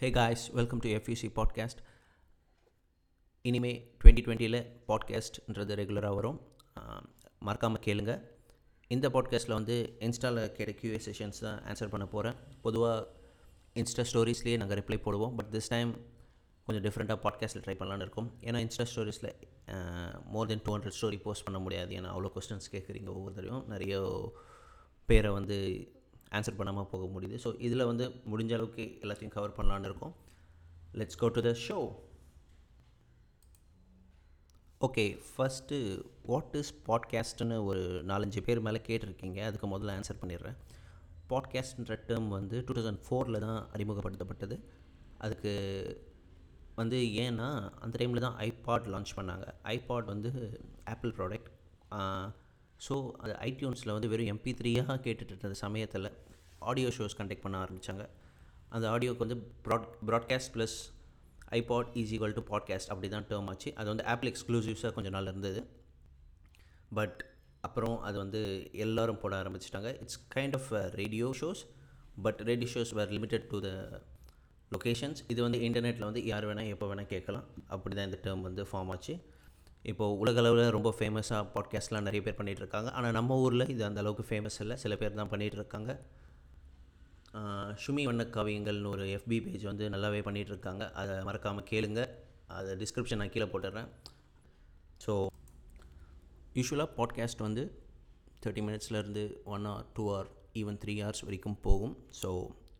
Hey guys welcome to FUC podcast இனிமே twenty டுவெண்ட்டியில் பாட்காஸ்ட்ன்றது ரெகுலராக வரும். மறக்காமல் கேளுங்க. இந்த பாட்காஸ்ட்டில் வந்து இன்ஸ்டாவில் கேட்ட கியூஏ செஷன்ஸ் தான் ஆன்சர் பண்ண போகிறேன் பொதுவாக இன்ஸ்டா ஸ்டோரிஸ்லேயே நாங்கள் ரிப்ளை போடுவோம். பட் திஸ் டைம் கொஞ்சம் டிஃப்ரெண்ட்டாக பாட்காஸ்ட்டில் ட்ரை பண்ணலான்னு இருக்கும். ஏன்னா insta ஸ்டோரிஸில் more than two hundred story post பண்ண முடியாது. ஏன்னா அவ்வளோ கொஸ்டின்ஸ் கேட்குறீங்க ஒவ்வொருத்தரையும். நிறைய பேரை வந்து ஆன்சர் பண்ணாமல் போக முடியுது. ஸோ இதில் வந்து முடிஞ்ச அளவுக்கு எல்லாத்தையும் கவர் பண்ணலான்னு இருக்கோம். Let's go to the show okay first what is பாட்காஸ்ட்னு ஒரு நாலஞ்சு பேர் மேலே கேட்டிருக்கீங்க. அதுக்கு முதல்ல ஆன்சர் பண்ணிடுறேன். பாட்காஸ்ட்ன்ற டேர்ம் வந்து டூ தௌசண்ட் ஃபோரில் தான் அறிமுகப்படுத்தப்பட்டது. அதுக்கு வந்து ஏன்னா அந்த டைமில் தான் ஐபாட் லான்ச் பண்ணாங்க. ஐபாட் வந்து ஆப்பிள் ப்ராடக்ட் ஸோ அது ஐடியூன்ஸில் வந்து வெறும் எம்பி த்ரீயாக கேட்டுட்டு இருந்த சமயத்தில் ஆடியோ ஷோஸ் கண்டக்ட் பண்ண ஆரம்பித்தாங்க அந்த ஆடியோக்கு வந்து broad broadcast plus iPod is equal to podcast அப்படி தான் டேர்ம் ஆச்சு. அது வந்து ஆப்பிள் எக்ஸ்க்ளூசிவ்ஸாக கொஞ்சம் நாள் இருந்தது. பட் அப்புறம் அது வந்து எல்லோரும் போட ஆரம்பிச்சிட்டாங்க. It's kind of radio shows but radio shows were limited to the locations இது வந்து இன்டர்நெட்டில் வந்து யார் வேணால் எப்போ வேணால் கேட்கலாம். அப்படி தான் இந்த டேர்ம் வந்து ஃபார்ம் ஆச்சு. இப்போது உலகளவில் ரொம்ப ஃபேமஸாக பாட்காஸ்ட்லாம் நிறைய பேர் பண்ணிகிட்டு இருக்காங்க. ஆனால் நம்ம ஊரில் இது அந்த அளவுக்கு ஃபேமஸ் இல்லை. சில பேர் தான் பண்ணிகிட்டு இருக்காங்க. ஷுமி வண்ண காவியங்கள்னு ஒரு எஃபி பேஜ் வந்து நல்லாவே பண்ணிகிட்டு இருக்காங்க அதை மறக்காமல் கேளுங்க. அதை டிஸ்கிரிப்ஷன் நான் கீழே போட்டுடுறேன் ஸோ யூஸ்வலாக பாட்காஸ்ட் வந்து thirty மினிட்ஸ்லேருந்து one or two or even three hours வரைக்கும் போகும். So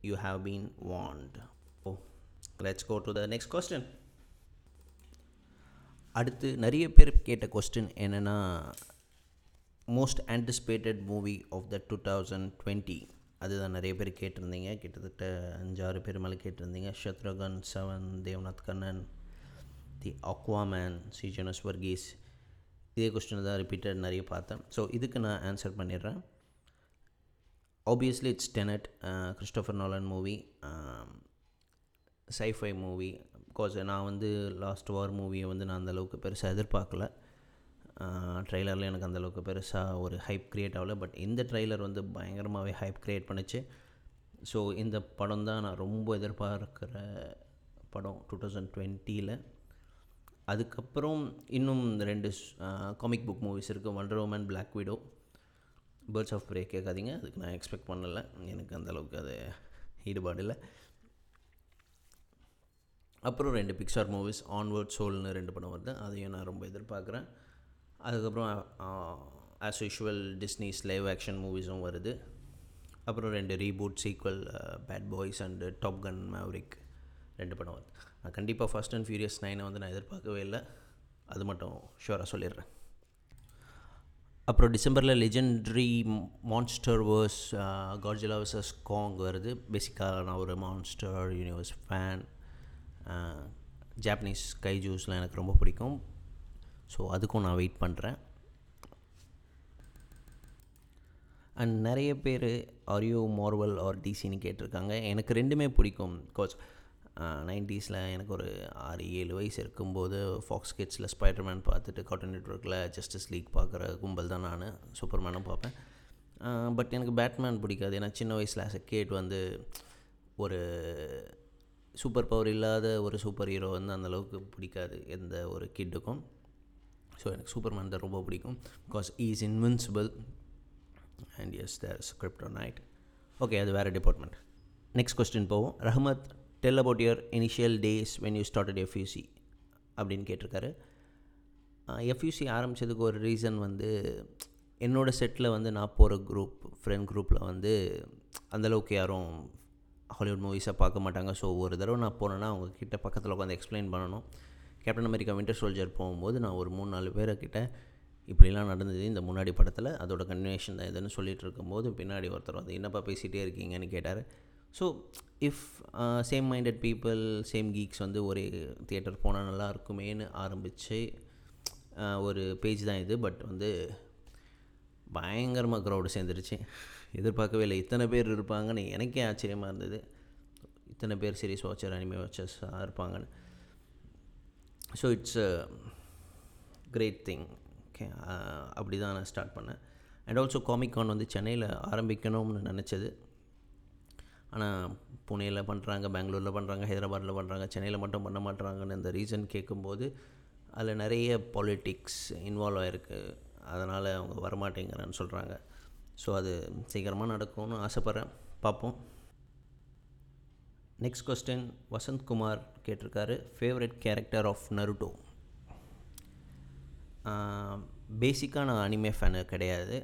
you have been want oh let's go to the next question அடுத்து நிறைய பேர் கேட்ட கொஸ்டின் என்னென்னா most anticipated movie of the two thousand twenty அதுதான் நிறைய பேர் கேட்டிருந்தீங்க. கிட்டத்தட்ட அஞ்சாறு பேர் மேலே கேட்டிருந்தீங்க. Shatrughan seven Devnath Kannan the Aquaman சீஜனஸ் Varghese இதே கொஸ்டின் தான் ரிப்பீட்டட் நிறைய பார்த்தேன். ஸோ இதுக்கு நான் ஆன்சர் பண்ணிடுறேன். Obviously it's Tenet Christopher Nolan movie sci-fi movie because நான் வந்து லாஸ்ட் வார் மூவியை வந்து நான் அந்தளவுக்கு பெருசாக எதிர்பார்க்கல. ட்ரெய்லரில் எனக்கு அந்தளவுக்கு பெருசாக ஒரு ஹைப் க்ரியேட் ஆகலை. பட் இந்த ட்ரெய்லர் வந்து பயங்கரமாகவே ஹைப் க்ரியேட் பண்ணிச்சு. ஸோ இந்த படம் தான் நான் ரொம்ப எதிர்பார்க்குற படம் டூ தௌசண்ட் டுவெண்ட்டியில் அதுக்கப்புறம் இன்னும் ரெண்டு காமிக் புக் மூவிஸ் இருக்குது Wonder Woman Black Widow Birds of Prey கேட்காதீங்க. அதுக்கு நான் எக்ஸ்பெக்ட் பண்ணலை. எனக்கு அந்தளவுக்கு அது ஈடுபாடு இல்லை. அப்புறம் ரெண்டு பிக்சார் மூவிஸ் ஆன்வர்ட் சோல்னு ரெண்டு படம் வருது. அதையும் நான் ரொம்ப எதிர்பார்க்குறேன். அதுக்கப்புறம் as usual Disney's live action மூவிஸும் வருது. அப்புறம் ரெண்டு reboot sequel Bad Boys and Top Gun Maverick ரெண்டு படம் வருது. நான் கண்டிப்பாக ஃபஸ்ட் அண்ட் ஃபியூரியஸ் நைனை வந்து நான் எதிர்பார்க்கவே இல்லை. அது மட்டும் ஷுவராக சொல்லிடுறேன். அப்புறம் டிசம்பரில் Legendary MonsterVerse Godzilla versus Kong வருது. பேசிக்காக நான் ஒரு மான்ஸ்டர் யூனிவர்ஸ் ஃபேன் ஜாப்பனீஸ் கை ஜூஸ்லாம் எனக்கு ரொம்ப பிடிக்கும். ஸோ அதுக்கும் நான் வெயிட் பண்ணுறேன் அண்ட் நிறைய பேர் ஆரியோ மார்வல் ஆர் டிசின்னு கேட்டிருக்காங்க. எனக்கு ரெண்டுமே பிடிக்கும். கோச் நைன்ட்டீஸில் எனக்கு ஒரு ஆறு ஏழு வயசு இருக்கும்போது ஃபாக்ஸ் கிட்ஸில் ஸ்பைடர்மேன் பார்த்துட்டு கார்ட்டூன் நெட்ஒர்க்கில் ஜஸ்டிஸ் லீக் பார்க்குற கும்பல் தான் நான். சூப்பர்மேனும் பார்ப்பேன். பட் எனக்கு பேட்மேன் பிடிக்காது. ஏன்னா சின்ன வயசில் ஆஸ் கேட் வந்து ஒரு சூப்பர் பவர் இல்லாத ஒரு சூப்பர் ஹீரோ வந்து அந்தளவுக்கு பிடிக்காது எந்த ஒரு கிட்டுக்கும் ஸோ எனக்கு சூப்பர்மேன் தான் ரொம்ப பிடிக்கும். Because is invincible and yes there kryptonite okay அது வேறு டிபார்ட்மெண்ட் நெக்ஸ்ட் கொஸ்டின் போவோம். Rahmat tell about your initial days when you started FUC அப்படின்னு கேட்டிருக்காரு. எஃப்யூசி ஆரம்பித்ததுக்கு ஒரு ரீசன் வந்து என்னோடய செட்டில் வந்து நான் போகிற குரூப் ஃப்ரெண்ட் குரூப்பில் வந்து அந்தளவுக்கு யாரும் ஹாலிவுட் மூவிஸாக பார்க்க மாட்டாங்க. ஸோ ஒரு தடவை நான் போனேன்னா அவங்கக்கிட்ட பக்கத்தில் உட்காந்து எக்ஸ்பிளைன் பண்ணணும். கேப்டன் அமெரிக்கா வின்டர் சோல்ஜர் போகும்போது நான் ஒரு மூணு நாலு பேர்கிட்ட இப்படிலாம் நடந்தது. இந்த முன்னாடி படத்தில் அதோட கன்வினேஷன் தான் இதுன்னு சொல்லிகிட்டு இருக்கும்போது பின்னாடி ஒருத்தர் வந்து என்னப்பா பேசிகிட்டே இருக்கீங்கன்னு கேட்டார். So if same minded people same geeks வந்து ஒரு தியேட்டர் போனால் நல்லா இருக்குமேன்னு ஆரம்பித்து uh, ஒரு பேஜ் தான் இது. பட் வந்து பயங்கரமாக க்ரௌடு சேர்ந்துருச்சு. எதிர்பார்க்கவே இல்லை. இத்தனை பேர் இருப்பாங்கன்னு எனக்கே ஆச்சரியமாக இருந்தது. இத்தனை பேர் சீரிஸ் வாட்சர் அனிமே வாட்சர்ஸாக இருப்பாங்கன்னு. So it's great thing okay அப்படி தான் நான் ஸ்டார்ட் பண்ணேன். அண்ட் ஆல்சோ காமிக்கான் வந்து சென்னையில் ஆரம்பிக்கணும்னு நினச்சது. ஆனால் புனேயில் பண்ணுறாங்க பெங்களூரில் பண்ணுறாங்க ஹைதராபாத்தில் பண்ணுறாங்க சென்னையில் மட்டும் பண்ண மாட்டுறாங்கன்னு இந்த ரீசன் கேட்கும்போது அதில் நிறைய பாலிட்டிக்ஸ் இன்வால்வ் ஆகிருக்கு அதனால் அவங்க வரமாட்டேங்கிறேன்னு சொல்கிறாங்க ஸோ அது சீக்கிரமாக நடக்கும்னு ஆசைப்பட்றேன். பார்ப்போம். நெக்ஸ்ட் கொஸ்டின் வசந்த் குமார் கேட்டிருக்காரு. ஃபேவரட் கேரக்டர் ஆஃப் நருட்டோ பேசிக்காக நான் அனிமே ஃபேனு கிடையாது.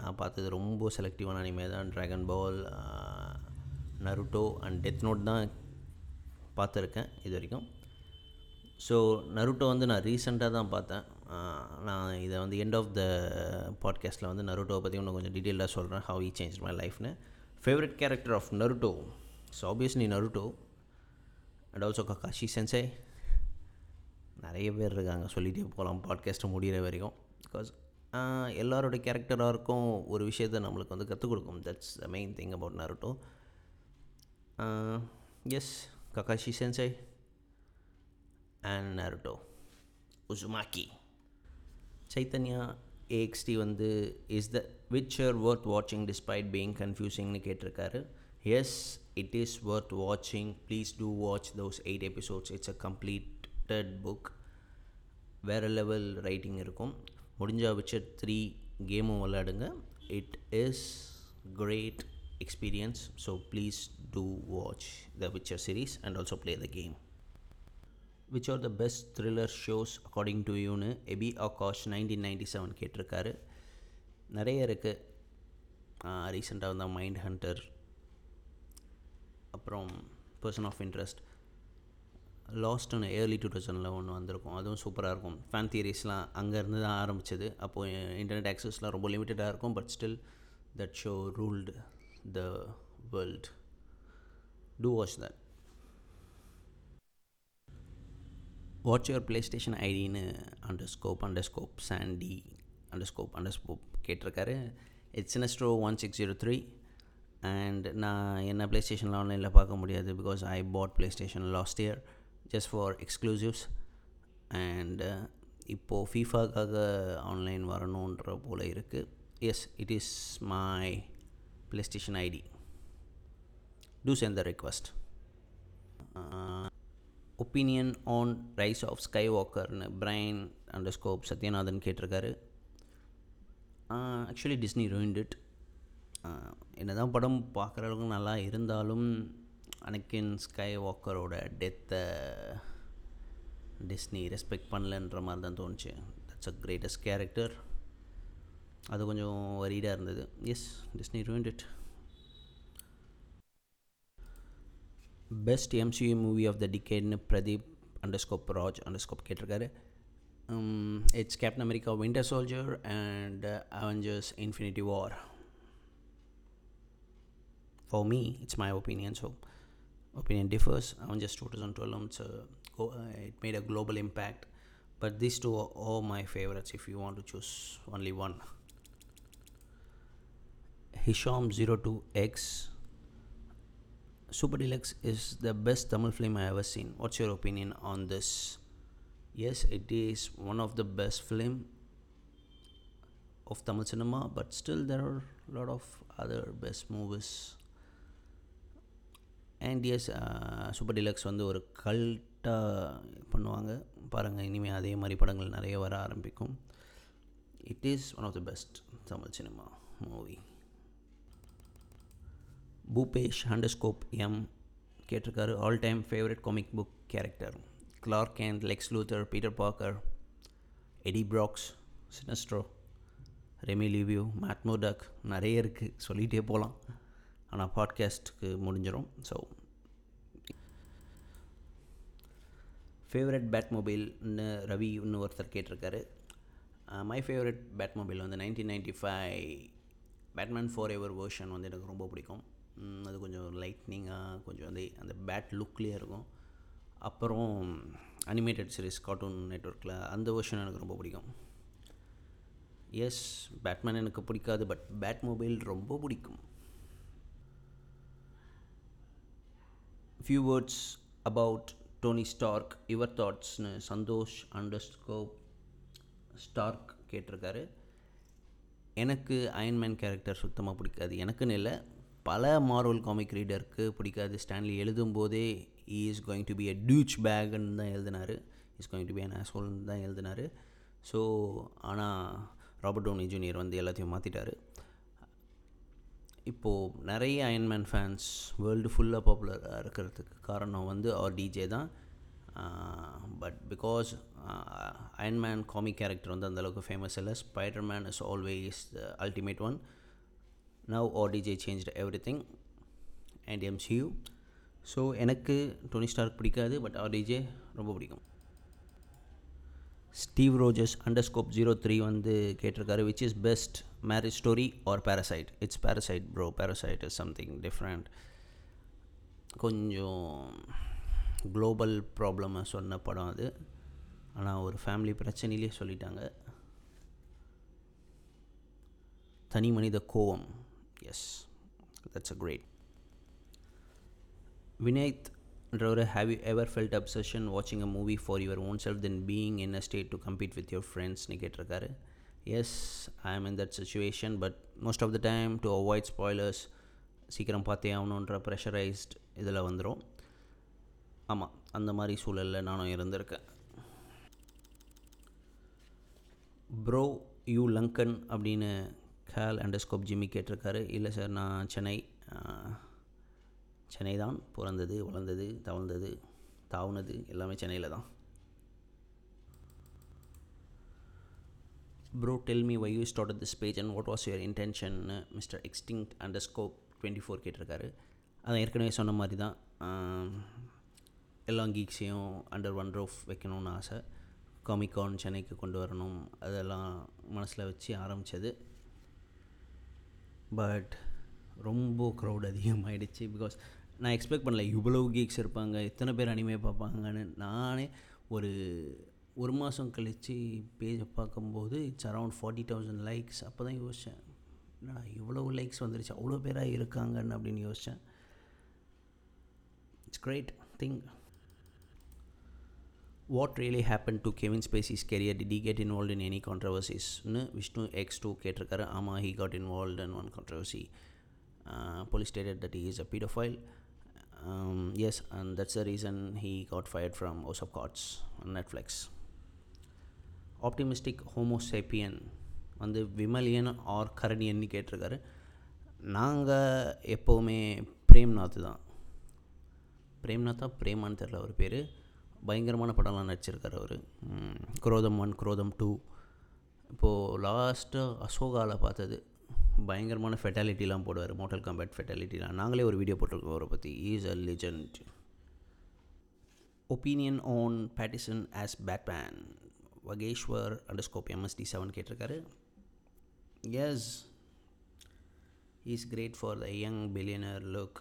நான் பார்த்தது ரொம்ப செலக்டிவான அனிமே தான். Dragon Ball Naruto and Death Note தான் பார்த்துருக்கேன் இது வரைக்கும். ஸோ நருட்டோ வந்து நான் ரீசெண்டாக தான் பார்த்தேன். நான் இதை வந்து எண்ட் ஆஃப் த பாட்காஸ்ட்டில் வந்து நருட்டோவை பற்றி இன்னும் கொஞ்சம் டீட்டெயிலாக சொல்கிறேன் ஹவ் ஈ சேஞ்ச் மை லைஃப்னு favourite character of Naruto so obviously Naruto and also Kakashi sensei நிறைய பேர் இருக்காங்க. சொல்லிகிட்டே போகலாம் பாட்காஸ்ட்டை முடிகிற வரைக்கும். பிகாஸ் எல்லாரோட கேரக்டராக இருக்கும் ஒரு விஷயத்தை நம்மளுக்கு வந்து கற்றுக் கொடுக்கும். That's the main thing about Naruto yes Kakashi sensei and Naruto Uzumaki Chaitanya AXT வந்து இஸ் த விச்சர் ஒர்த் வாட்சிங் டிஸ்பைட் பீயிங் கன்ஃபியூசிங்னு கேட்டிருக்காரு. எஸ் இட் இஸ் ஒர்த் வாட்சிங் please do watch those eight episodes it's a completed book வேறு level writing இருக்கும். முடிஞ்சால் Witcher three கேமும் விளையாடுங்க. It is great experience so please do watch the Witcher series and also play the game which are the best thriller shows according to யூனு AB Akash nineteen ninety seven கேட்டிருக்காரு. நிறைய இருக்குது ரீசெண்டாக வந்த mind Hunter அப்புறம் person of Interest லாஸ்ட்டுன்னு early two தௌசண்டில் ஒன்று வந்திருக்கும். அதுவும் சூப்பராக இருக்கும். ஃபேன் தியரிஸ்லாம் அங்கேருந்து தான் ஆரம்பிச்சது. அப்போது இன்டர்நெட் ஆக்சஸ்லாம் ரொம்ப லிமிட்டடாக இருக்கும் but still that show ruled the world to watch that watch your PlayStation ஐடின்னு underscore underscore Sandy underscore underscore கேட்டிருக்காரு. It's Sinestro one six zero three and நான் என்ன ப்ளே ஸ்டேஷனில் ஆன்லைனில் பார்க்க முடியாது because I bought PlayStation last year just for exclusives and இப்போது ஃபீஃபாக்காக online வரணுன்ற போல் இருக்குது yes it is my PlayStation ID to send the request opinion on Rise of sky வாக்கர்னு பிரைன் அண்டர் ஸ்கோப் சத்யநாதன் கேட்டிருக்காரு. ஆக்சுவலி டிஸ்னி ரூயின்ட் இட் என்ன தான் படம் பார்க்குற அளவுக்கு நல்லா இருந்தாலும் அனக்கின் ஸ்கை வாக்கரோட டெத்தை டிஸ்னி ரெஸ்பெக்ட் பண்ணலன்ற மாதிரி தான் தோணுச்சு. தட்ஸ் அ கிரேட்டஸ்ட் கேரக்டர் அது கொஞ்சம் வரீடாக இருந்தது. Yes Disney ruined it best MCU movie of the டிகேட்னு Pradeep underscore Raj underscore கேட்டிருக்காரு. It's Captain America Winter Soldier and Avengers Infinity War for me it's my opinion. So opinion differs. On just 2012 um, so oh, uh, it made a global impact. But these two are all my favorites if you want to choose only one. Hisham02x super deluxe is the best tamil film i ever seen. What's your opinion on this? Yes it is one of the best film of tamil cinema but still there are a lot of other best movies. And yes Super Deluxe வந்து ஒரு கல்ட்டாக பண்ணுவாங்க. பாருங்கள் இனிமேல் அதே மாதிரி படங்கள் நிறைய வர ஆரம்பிக்கும். It is one of the best Tamil cinema movie Bhupesh underscore M கேட்டிருக்காரு. All time favourite comic book character Clark and Lex Luthor Peter Parker Eddie Brock Sinestro Remy லிவியூ மேத்மோடக் நிறைய இருக்குது சொல்லிகிட்டே போகலாம் ஆனால் பாட்காஸ்ட்டுக்கு முடிஞ்சிடும் ஸோ ஃபேவரட் பேட் மொபைல்னு ரவி இன்னும் ஒருத்தர் கேட்டிருக்காரு. மை ஃபேவரட் பேட் மொபைல் வந்து nineteen ninety five Batman Forever version வந்து எனக்கு ரொம்ப பிடிக்கும். அது கொஞ்சம் லைட்னிங்காக கொஞ்சம் வந்து அந்த பேட் லுக்லேயே இருக்கும். அப்புறம் அனிமேட்டட் சீரீஸ் கார்ட்டூன் நெட்ஒர்க்கில் அந்த வேர்ஷன் எனக்கு ரொம்ப பிடிக்கும். எஸ் பேட்மேன் எனக்கு பிடிக்காது பட் பேட் மொபைல் ரொம்ப பிடிக்கும். Few words about Tony Stark your தாட்ஸ்னு Santhosh underscore Stark கேட்டிருக்காரு. எனக்கு அயன்மேன் கேரக்டர் சுத்தமாக பிடிக்காது. எனக்குன்னு இல்லை பல மார்வல் காமிக் ரீடருக்கு பிடிக்காது. Stan Lee எழுதும்போதே he is going to be a டியூச் பேக்னு தான் எழுதினார். Is going to be an ஆசோல்னு தான் எழுதினார். ஸோ ஆனால் ராபர்ட் டோனி ஜூனியர் வந்து எல்லாத்தையும் மாற்றிட்டார் இப்போது நிறைய அயன்மேன் ஃபேன்ஸ் வேர்ல்டு ஃபுல்லாக பாப்புலராக இருக்கிறதுக்கு காரணம் வந்து அவர் டிஜே தான். But because Iron Man comic character வந்து அந்தளவுக்கு ஃபேமஸ் இல்லை. Spider-Man is always the ultimate one now RDJ change everything and MCU so எனக்கு டோனி ஸ்டார்க் பிடிக்காது பட் ஆர் டிஜே ரொம்ப பிடிக்கும். Steve Rogers underscore zero three வந்து கேட்டிருக்காரு which is best Marriage Story or Parasite it's Parasite bro Parasite is something different கொஞ்சம் global ப்ராப்ளமாக சொன்ன படம் அது. ஆனால் ஒரு ஃபேமிலி பிரச்சனையிலே சொல்லிட்டாங்க. தனி மனித கோவம். Yes that's a great Vineeth However, have you ever felt obsession watching a movie for your own self than being in a state to compete with your friends னு கேட்டிருக்காரு yes I am in that situation but most of the time to avoid spoilers சீக்கிரம் பார்த்தே ஆகணுன்ற pressurised இதில் வந்துடும் ஆமாம் அந்த மாதிரி சூழலில் நானும் இருந்திருக்கேன். ப்ரோ யூ லங்கன் அப்படின்னு கேல் அண்டர்ஸ்கோப் ஜிம்மி கேட்டிருக்காரு. இல்லை சார் நான் சென்னை சென்னை தான் பிறந்தது வளர்ந்தது தவழ்ந்தது தாவுனது எல்லாமே சென்னையில் தான். Bro tell me why you start this page and what was your இன்டென்ஷன்னு mister எக்ஸ்டிங் அண்டர் ஸ்கோப் டுவெண்ட்டி ஃபோர் கேட்டிருக்காரு. அதை ஏற்கனவே சொன்ன மாதிரி தான் எல்லா கீக்ஸையும் அண்டர் ஒன் ரோஃப் வைக்கணும்னு ஆசை. காமிகான் சென்னைக்கு கொண்டு வரணும் அதெல்லாம் மனசில் வச்சு ஆரம்பித்தது பட் ரொம்ப க்ரௌட் அதிகமாகிடுச்சு பிகாஸ் நான் எக்ஸ்பெக்ட் பண்ணல. இவ்வளோ கீக்ஸ் இருப்பாங்க. இத்தனை பேர் அனிமே பார்ப்பாங்கன்னு நானே ஒரு ஒரு மாதம் கழித்து பேஜை பார்க்கும்போது it's around forty thousand likes அப்போ தான் யோசித்தேன் என்னடா இவ்வளோ லைக்ஸ் வந்துருச்சு. அவ்வளோ பேராக இருக்காங்கன்னு அப்படின்னு யோசித்தேன் it's great thing what really happen to Kevin Spacey's career did get involve in any கான்ட்ரவர்சிஸ்னு Vishnu X two கேட்டிருக்காரு. ஆமாம் he got involve in one controversy police stated that he is a pedophile. Um, yes, and that's the reason he got fired from House of Cards on Netflix. Optimistic homo sapien வந்து விமலியன் R கரணியன்னு கேட்டிருக்காரு. நாங்கள் எப்போவுமே பிரேம்நாத் தான். பிரேம்நாத்தா பிரேமான்னு தெரில அவர் பேர். பயங்கரமான படம்லாம் நடிச்சிருக்கார் அவர். குரோதம் ஒன் குரோதம் டூ. இப்போது லாஸ்ட்டு அசோகாவில் பார்த்தது. பயங்கரமான ஃபெட்டாலிட்டிலாம் போடுவார். மோட்டல் காம்பேட் ஃபெட்டாலிட்டிலாம் நாங்களே ஒரு வீடியோ போட்டிருக்கோம் அவரை பற்றி is a legend opinion on Pattinson as Batman வகேஸ்வர் underscore MST seven கேட்டிருக்காரு. Yes is great for the young billionaire look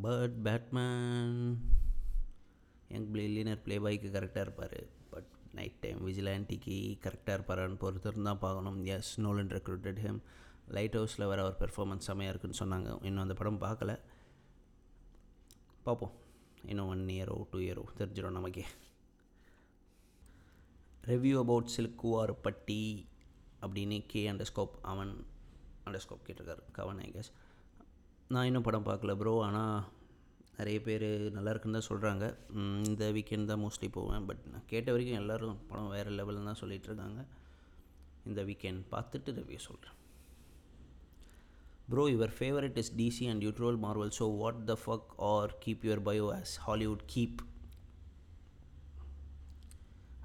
but Batman young billionaire play பாய்க்கு கரெக்டாக இருப்பார். நைட் டைம் விஜிலாண்டிக்கு கரெக்டாக இருப்பாரான்னு பொறுத்திருந்து தான் பார்க்கணும். எஸ் நோலன் ரெக்ரூட்டட் ஹிம் லைட் ஹவுஸில் வர அவர் பெர்ஃபார்மன்ஸ் செம்மையாக இருக்குன்னு சொன்னாங்க. இன்னும் அந்த படம் பார்க்கல. பார்ப்போம். இன்னும் ஒன் இயரோ டூ இயரோ தெரிஞ்சிடும் நமக்கே. ரிவ்யூ அபவுட் சில்குவார் பட்டி அப்படின்னு கே அண்டர் ஸ்கோப் அவன் அண்டர் ஸ்கோப் கேட்டிருக்காரு கவன் ஐ கெஸ் நான் இன்னும் படம் பார்க்கல ப்ரோ ஆனால் நிறைய பேர் நல்லா இருக்குன்னு தான் சொல்கிறாங்க இந்த வீக்கெண்ட் தான் மோஸ்ட்லி போவேன். பட் நான் கேட்ட வரைக்கும் எல்லோரும் படம் வேறு லெவலில் தான் சொல்லிகிட்டு இருக்காங்க இந்த வீக்கெண்ட் பார்த்துட்டு ரிவ்யூ சொல்கிறேன் bro your favourite is DC and you troll Marvel so what the fuck are keep your bio as Hollywood keep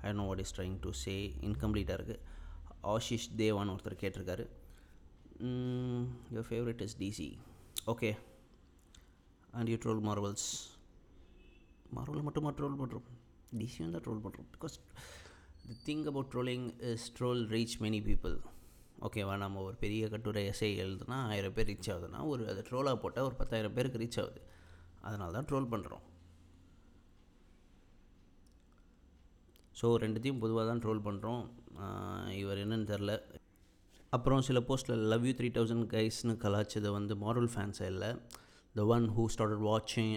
I know what is trying to say இன்கம்ப்ளீட்டாக இருக்குது ஆஷிஷ் தேவான்னு ஒருத்தர் கேட்டிருக்காரு. Your favourite is DC okay and you troll Marvels Marvel மட்டுமா troll பண்ணுறோம் டிசியும் தான் troll பண்ணுறோம் because the thing about trolling is troll reach many people ஓகேவா நம்ம ஒரு பெரிய கட்டுரை எஸ்ஐ எழுதுனா ஆயிரம் பேர் ரீச் ஆகுதுன்னா ஒரு அது ட்ரோலாக போட்டால் ஒரு பத்தாயிரம் பேருக்கு ரீச் ஆகுது. அதனால தான் ட்ரோல் பண்ணுறோம் ஸோ ரெண்டுத்தையும் பொதுவாக தான் ட்ரோல் பண்ணுறோம் இவர் என்னன்னு தெரில அப்புறம் சில போஸ்ட்டில் லவ் யூ த்ரீ தௌசண்ட் கைஸ்னு கலாச்சதை வந்து மாரல் ஃபேன்ஸாக இல்லை. த ஒன் who started வாட்சிங்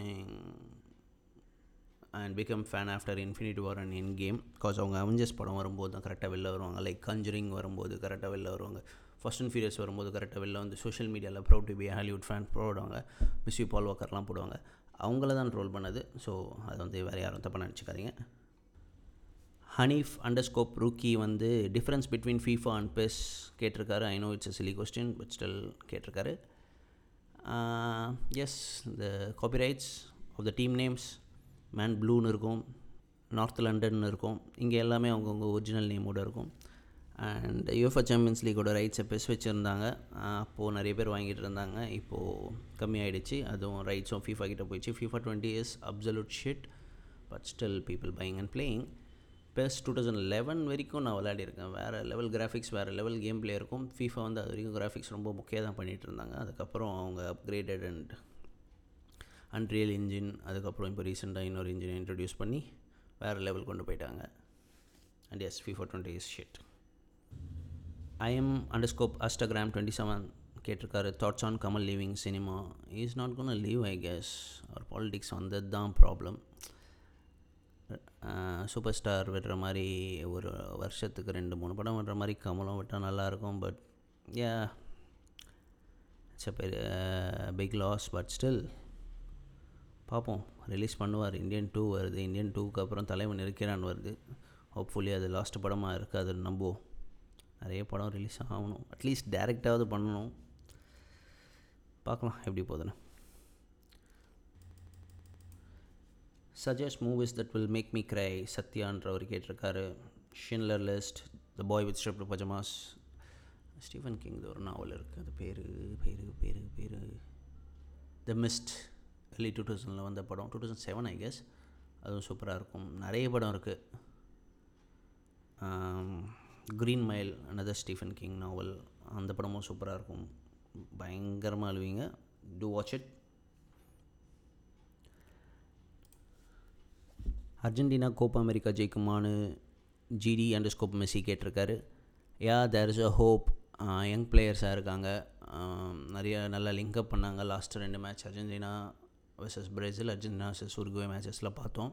and become fan after Infinity War and Endgame because அவங்க அவெஞ்சர்ஸ் படம் வரும்போது தான் கரெக்டாக வெளில வருவாங்க. லைக் கஞ்சரிங் வரும்போது கரெக்டாக வெளில வருவாங்க. ஃபஸ்ட் அண்ட் ஃபியூரியஸ் வரும்போது கரெக்டாக வெளில வந்து சோஷியல் மீடியாவில் proud to be Hollywood fan போடுவாங்க. மிஸ் யூ பால் வாக்கர்லாம் போடுவாங்க. அவங்கள தான் ரோல் பண்ணது. ஸோ அது வந்து வேறு யாரும் தப்பாக நினச்சிக்காதீங்க. ஹனீஃப் அண்டர்ஸ்கோப் ரூக்கி வந்து difference between FIFA and PES கேட்டிருக்காரு. I know it's a silly question but still கேட்டிருக்காரு. எஸ் இந்த copyrights of the team names Man ப்ளூன்னு இருக்கும் நார்த் லண்டன் இருக்கும் இங்கே எல்லாமே அவங்கவுங்க ஒரிஜினல் நேமோடு இருக்கும். அண்ட் யூஎஃப்ஆ சாம்பியன்ஸ் லீக்கோட ரைட்ஸை பெஸ் வச்சுருந்தாங்க. Uh, அப்போது நிறைய பேர் வாங்கிட்டு இருந்தாங்க. இப்போது கம்மியாயிடுச்சு. அதுவும் ரைட்ஸும் ஃபீஃபா கிட்டே போயிடுச்சு. FIFA twenty years absolute shit but still people buying and playing PES two thousand eleven வரைக்கும் நான் விளையாடிருக்கேன் வேறு லெவல் கிராஃபிக்ஸ் வேறு லெவல் கேம் பிளே இருக்கும். ஃபீஃபா வந்து அது வரைக்கும் கிராஃபிக்ஸ் ரொம்ப முக்கியம் தான் பண்ணிகிட்டு இருந்தாங்க. அதுக்கப்புறம் அவங்க அப்கிரேடட் அண்ட் அன்ரியல் இன்ஜின் அதுக்கப்புறம் இப்போ ரீசெண்டாக இன்னொரு இன்ஜினை இன்ட்ரடியூஸ் பண்ணி வேறு லெவல் கொண்டு போயிட்டாங்க. And yes FIFA twenty is shit IM underscore Instagram twenty seven கேட்டிருக்காரு. Thoughts on Kamal leaving cinema is not gonna leave I guess our politics வந்தது தான் ப்ராப்ளம் சூப்பர் ஸ்டார் விடுற மாதிரி ஒரு வருஷத்துக்கு ரெண்டு மூணு படம் விடுற மாதிரி கமலம் விட்டால் நல்லாயிருக்கும். But ya it's a big loss but still பார்ப்போம் ரிலீஸ் பண்ணுவார். இந்தியன் டூ வருது. இந்தியன் டூக்கு அப்புறம் தலைவன் இருக்கிறான் வருது. ஹோப்ஃபுல்லி அது லாஸ்ட் படமாக இருக்காது நம்புவோம். நிறைய படம் ரிலீஸ் ஆகணும். அட்லீஸ்ட் டேரெக்டாவது பண்ணணும். பார்க்கலாம் எப்படி போகுதுன்னு. Suggest movies that will make me cry சத்யான்றவர் கேட்டிருக்காரு. Schindler list the boy with striped pajamas Stephen King ஒரு நாவல் இருக்குது அது பேர் பேர் பேர் பேர். த மிஸ்ட் எர்லி டூ தௌசண்டில் வந்த படம். Two thousand seven I guess அதுவும் சூப்பராக இருக்கும். நிறைய படம் இருக்குது green mile another Stephen King novel அந்த படமும் சூப்பராக இருக்கும். பயங்கரமாக அழுவீங்க. To watch it Argentina Copa America ஜெயிக்குமான்னு GT under scope Messi கேட்டிருக்காரு. Yeah there is a hope young பிளேயர்ஸாக இருக்காங்க. நிறைய நல்லா லிங்கப் பண்ணாங்க. லாஸ்ட்டு ரெண்டு match Argentina versus Brazil Argentina versus Uruguay மேட்சஸில் பார்த்தோம்.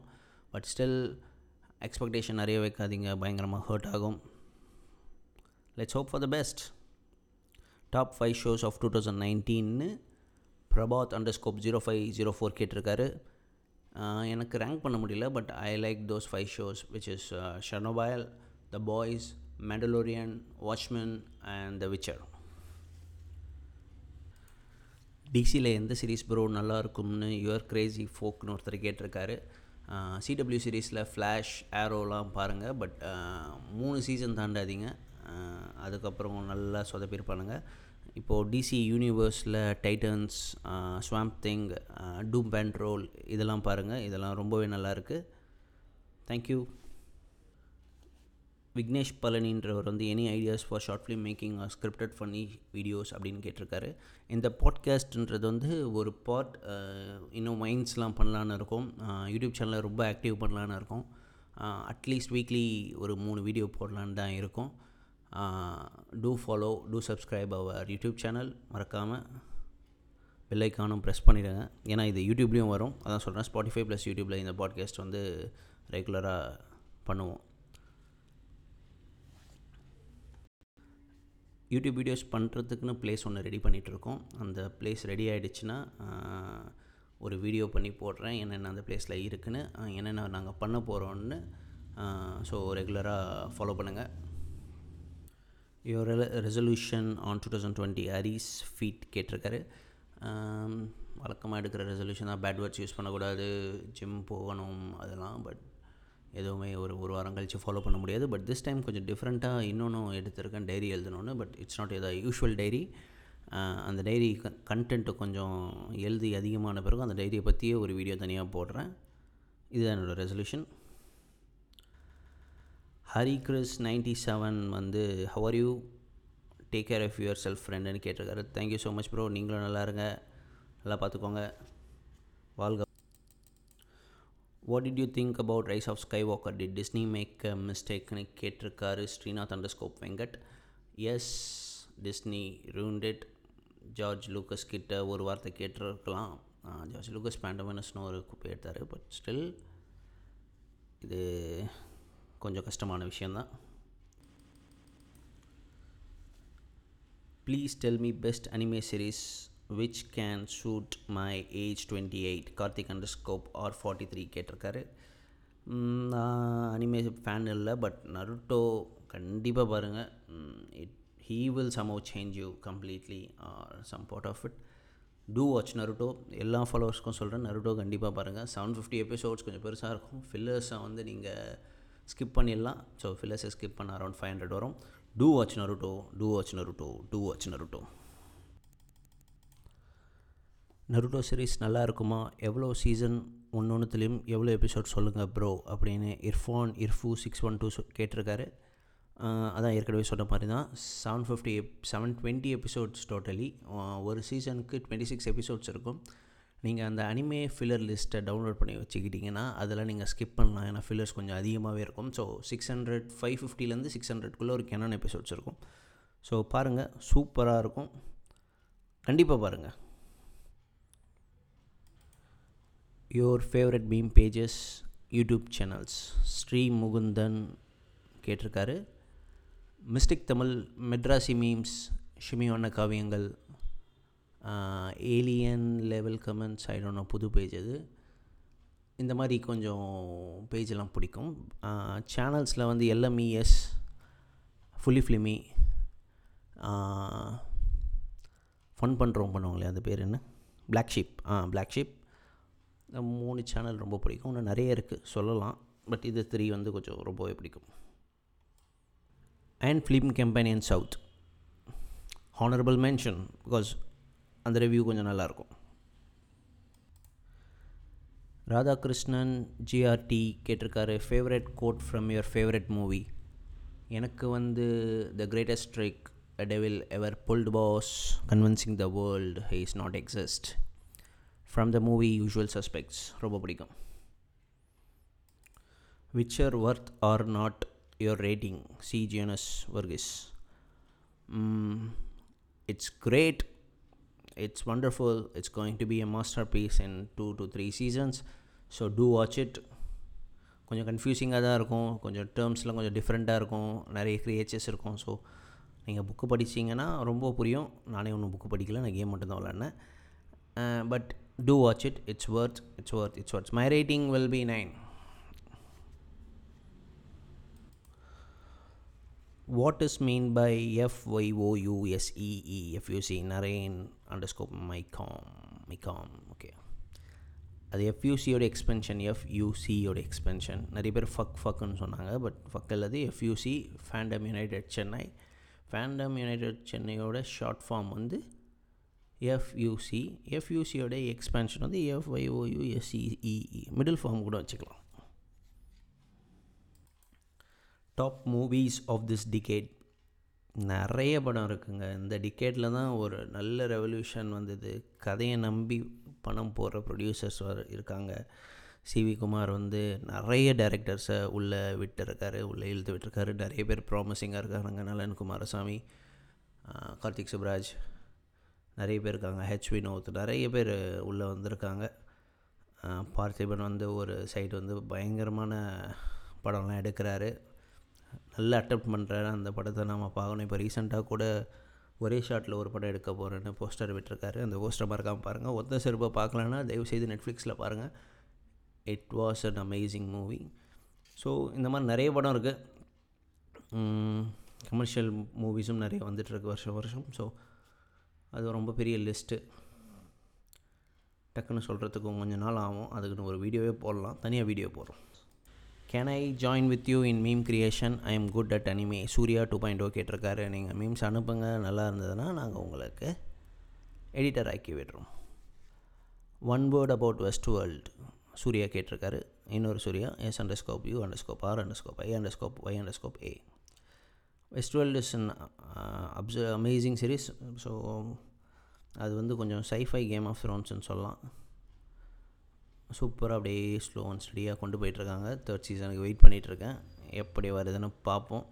பட் ஸ்டில் எக்ஸ்பெக்டேஷன் நிறைய வைக்காதீங்க. பயங்கரமாக ஹர்ட் ஆகும். Let's hope for the best top five shows of two thousand நைன்டீன்னு Prabhat under scope zero five zero four கேட்டிருக்காரு. எனக்கு rank பண்ண முடியல but I like those five shows which is Chernobyl the Boys Mandalorian Watchmen and the Witcher டிசியில் எந்த series bro நல்லா இருக்கும்னு your Crazy ஃபோக்னு ஒருத்தர் கேட்டிருக்காரு. CW சீரீஸில் ஃப்ளாஷ் ஏரோலாம் பாருங்கள் பட் மூணு சீசன் தாண்டாதீங்க. அதுக்கப்புறம் நல்லா சொதப்பிருப்பானுங்க இப்போது டிசி யூனிவர்ஸில் Titans Swamp Thing Doom Patrol இதெல்லாம் பாருங்கள் இதெல்லாம் ரொம்பவே நல்லாயிருக்கு தேங்க்யூ விக்னேஷ் பழனின்றவர் வந்து any ideas for short film making or scripted funny videos அப்படின்னு கேட்டிருக்காரு. இந்த பாட்காஸ்ட்ன்றது வந்து ஒரு பாட் இன்னும் மைண்ட்ஸ்லாம் பண்ணலான்னு இருக்கும். யூடியூப் சேனலில் ரொம்ப ஆக்டிவ் பண்ணலான்னு இருக்கும். அட்லீஸ்ட் வீக்லி ஒரு மூணு வீடியோ போடலான்னு தான் இருக்கும். To follow to subscribe our YouTube channel மறக்காமல் பெல்லைக்கானும் ப்ரெஸ் பண்ணிடுங்க ஏன்னா இது யூடியூப்லேயும் வரும். அதான் சொல்கிறேன் ஸ்பாட்டிஃபை ப்ளஸ் யூடியூப்பில் இந்த பாட்காஸ்ட் வந்து ரெகுலராக பண்ணுவோம். யூடியூப் வீடியோஸ் பண்ணுறதுக்குன்னு ப்ளேஸ் ஒன்று ரெடி பண்ணிகிட்ருக்கோம் அந்த ப்ளேஸ் ரெடி ஆகிடுச்சுன்னா ஒரு வீடியோ பண்ணி போடுறேன். என்னென்ன அந்த ப்ளேஸில் இருக்குன்னு என்னென்ன நாங்கள் பண்ண போகிறோன்னு ஸோ ரெகுலராக ஃபாலோ பண்ணுங்கள் your resolution on two thousand twenty அரிஸ் ஃபீட் கேட்டிருக்காரு. வழக்கமாக எடுக்கிற ரெசல்யூஷன் தான் பேட் வேர்ட்ஸ் யூஸ் பண்ணக்கூடாது ஜிம் போகணும் அதெல்லாம் பட் எதுவுமே ஒரு ஒரு வாரம் கழித்து ஃபாலோ பண்ண முடியாது. பட் திஸ் டைம் கொஞ்சம் டிஃப்ரெண்ட்டாக இன்னொன்றும் எடுத்திருக்கேன் டைரி எழுதணும்னு பட் இட்ஸ் நாட் எதா யூஷுவல் டைரி அந்த டைரி க கண்டென்ட்டு கொஞ்சம் எழுதி அதிகமான பிறகு அந்த டைரியை பற்றியே ஒரு வீடியோ தனியாக போடுறேன். இதுதான் என்னோடய resolution Hari Kris ninety seven வந்து how are you take care of yourself ஃப்ரெண்டுன்னு கேட்டிருக்காரு. தேங்க்யூ ஸோ மச் ப்ரோ நீங்களும் நல்லா இருங்க. நல்லா பார்த்துக்கோங்க. வாழ்க. What did you think about rise of Skywalker did Disney make a மிஸ்டேக்னு கேட்டிருக்காரு Srinath under scope Venkat S Disney ruined George Lucas கிட்ட ஒரு வார்த்தை கேட்டிருக்கலாம். ஜார்ஜ் லூக்கஸ் பேண்டமனஸ்னு ஒரு குப்பை எடுத்தார் பட் ஸ்டில் இது கொஞ்சம் கஷ்டமான விஷயந்தான். Please tell me best anime series which can suit my age twenty eight Karthik under scope R forty three கேட்டிருக்காரு நான் அனிமே ஃபேன் இல்லை பட் நருட்டோ கண்டிப்பாக பாருங்கள் it he will somehow change you completely or some part of it to watch Naruto எல்லா ஃபாலோவர்ஸ்க்கும் சொல்கிறேன் Naruto கண்டிப்பாக பாருங்கள் செவன் ஃபிஃப்டி எபிசோட்ஸ் கொஞ்சம் பெருசாக இருக்கும். ஃபில்லர்ஸை வந்து நீங்கள் ஸ்கிப் பண்ணிடலாம். ஸோ ஃபில்லர்ஸை ஸ்கிப் பண்ண அரௌண்ட் ஃபைவ் ஹண்ட்ரட் வரும். To watch Naruto to watch Naruto to watch Naruto Naruto series நல்லா இருக்குமா? எவ்வளோ சீசன் ஒன்று ஒன்றுத்துலேயும் எவ்வளோ எபிசோட் சொல்லுங்கள் ப்ரோ அப்படின்னு Irfan Irfu six one two கேட்டிருக்காரு. அதான் ஏற்கனவே சொன்ன மாதிரி தான் seven fifty seven twenty episodes totally ஒரு சீசனுக்கு டுவெண்ட்டி சிக்ஸ் எபிசோட்ஸ் இருக்கும். நீங்கள் அந்த அனிமே ஃபில்லர் லிஸ்ட்டை டவுன்லோட் பண்ணி வச்சுக்கிட்டிங்கன்னா அதெல்லாம் நீங்கள் ஸ்கிப் பண்ணலாம். ஏன்னா ஃபில்லர்ஸ் கொஞ்சம் அதிகமாகவே இருக்கும். ஸோ சிக்ஸ் ஹண்ட்ரட் ஃபைவ் ஃபிஃப்டிலேருந்து சிக்ஸ் ஹண்ட்ரட்குள்ளே ஒரு கெனான் எபிசோட்ஸ் இருக்கும். ஸோ பாருங்கள் சூப்பராக இருக்கும். கண்டிப்பாக பாருங்கள் your favourite meme pages YouTube channels Sri Mukundan கேட்டிருக்காரு. மிஸ்டிக் தமிழ் மெட்ராசி மீம்ஸ் ஷிமியோன காவியங்கள் alien level comments I dunno புது பேஜ் அது இந்த மாதிரி கொஞ்சம் பேஜெல்லாம் பிடிக்கும். சேனல்ஸில் வந்து எல்எம்இஎஸ் ஃபுல்லி ஃபிலிமி ஃபன் பண்ணுறோம் பண்ணுவாங்களே அது பேர் என்ன? பிளாக் ஷீப் ஆ பிளாக் ஷீப் மூணு சேனல் ரொம்ப பிடிக்கும். இன்னும் நிறைய இருக்குது சொல்லலாம். பட் இது த்ரீ வந்து கொஞ்சம் ரொம்பவே பிடிக்கும். And Film Company in South honourable mention because அந்த ரிவ்யூ கொஞ்சம் நல்லாயிருக்கும். ராதாகிருஷ்ணன் ஜிஆர்டி கேட்டிருக்காரு favourite quote from your favourite movie எனக்கு வந்து the greatest trick a devil ever pulled was convincing the world he is not exist from the movie Usual Suspects ரொம்ப பிடிக்கும். Which are worth or not your rating C ஜியனஸ் Varghese it's great it's wonderful it's going to be a masterpiece in two three three seasons so to watch it கொஞ்சம் கன்ஃபியூசிங்காக தான் இருக்கும். கொஞ்சம் டேர்ம்ஸ்லாம் கொஞ்சம் டிஃப்ரெண்ட்டாக இருக்கும். நிறைய கிரியேச்சர்ஸ் இருக்கும். ஸோ நீங்கள் புக்கு படிச்சிங்கன்னா ரொம்ப புரியும். நானே ஒன்றும் புக்கு படிக்கல. நான் கேம் மட்டும் தான் விளாட்னேன் but to watch it it's worth it's worth it's worth my rating will be nine what is mean by FYOUSEE FUC Naren u s மைகாம் e ஓகே அது எஃப்யூசியோட எக்ஸ்பென்ஷன் எஃப்யூசியோட எக்ஸ்பென்ஷன் நிறைய பேர் ஃபக் ஃபக்குன்னு சொன்னாங்க பட் ஃபக் அல்லது FUC fandom united Chennai fandom united சென்னையோட short form வந்து எஃப்யூசி எஃப்யூசியோட எக்ஸ்பென்ஷன் வந்து எஃப்ஒய்ஓயூஎஸ்இஇஇ மிடில் ஃபார்ம் கூட வச்சுக்கலாம். Top movies of this decade நிறைய படம் இருக்குங்க. இந்த டிக்கெட்டில் தான் ஒரு நல்ல ரெவல்யூஷன் வந்தது. கதையை நம்பி பணம் போடுற ப்ரொடியூசர்ஸ் இருக்காங்க. சிவி குமார் வந்து நிறைய டேரக்டர்ஸை உள்ளே விட்டுருக்காரு உள்ளே இழுத்து விட்டுருக்காரு. நிறைய பேர் ப்ராமிசிங்காக இருக்காங்க. நலன் குமாரசாமி கார்த்திக் சுப்ராஜ் நிறைய பேர் இருக்காங்க. ஹெச் வினோத் நிறைய பேர் உள்ளே வந்திருக்காங்க. பார்த்திபன் வந்து ஒரு சைடு வந்து பயங்கரமான படம்லாம் எடுக்கிறாரு. நல்லா அட்டெப்ட் பண்ணுறாரு அந்த படத்தை நம்ம பார்க்கணும். இப்போ ரீசெண்டாக கூட ஒரே ஷாட்டில் ஒரு படம் எடுக்க போகிறேன்னு போஸ்டர் விட்டுருக்காரு. அந்த போஸ்டர் மறக்காமல் பாருங்கள் ஒத்த செருப்பை பார்க்கலன்னா தயவுசெய்து நெட்ஃப்ளிக்ஸில் பாருங்கள் it was an amazing movie so இந்த மாதிரி நிறைய படம் இருக்குது கமர்ஷியல் மூவிஸும் நிறைய வந்துட்டுருக்கு வருஷம் வருஷம். ஸோ அது ரொம்ப பெரிய லிஸ்ட்டு டக்குன்னு சொல்கிறதுக்கு கொஞ்சம் நாள் ஆகும். அதுக்குன்னு ஒரு வீடியோவே போடலாம். தனியாக வீடியோ போடுறோம். Can I join with you in meme creation I am good at anime Surya two point O கேட்டிருக்காரு. நீங்கள் மீம்ஸ் அனுப்புங்க. நல்லா இருந்ததுன்னா நாங்கள் உங்களுக்கு எடிட்டர் ஆக்கி விடுறோம். One word about Westworld Surya கேட்டிருக்காரு. இன்னொரு Surya S under scope U under scope R under scope I under scope Y under scope A Westworld is an அப்ச amazing series so அது வந்து கொஞ்சம் சைஃபை கேம் ஆஃப் த்ரோன்ஸ்னு சொல்லலாம். சூப்பராக அப்படியே slow and ஸ்டடியாக கொண்டு போயிட்டுருக்காங்க. தேர்ட் சீசனுக்கு வெயிட் பண்ணிகிட்ருக்கேன் எப்படி வருதுன்னு பார்ப்போம்.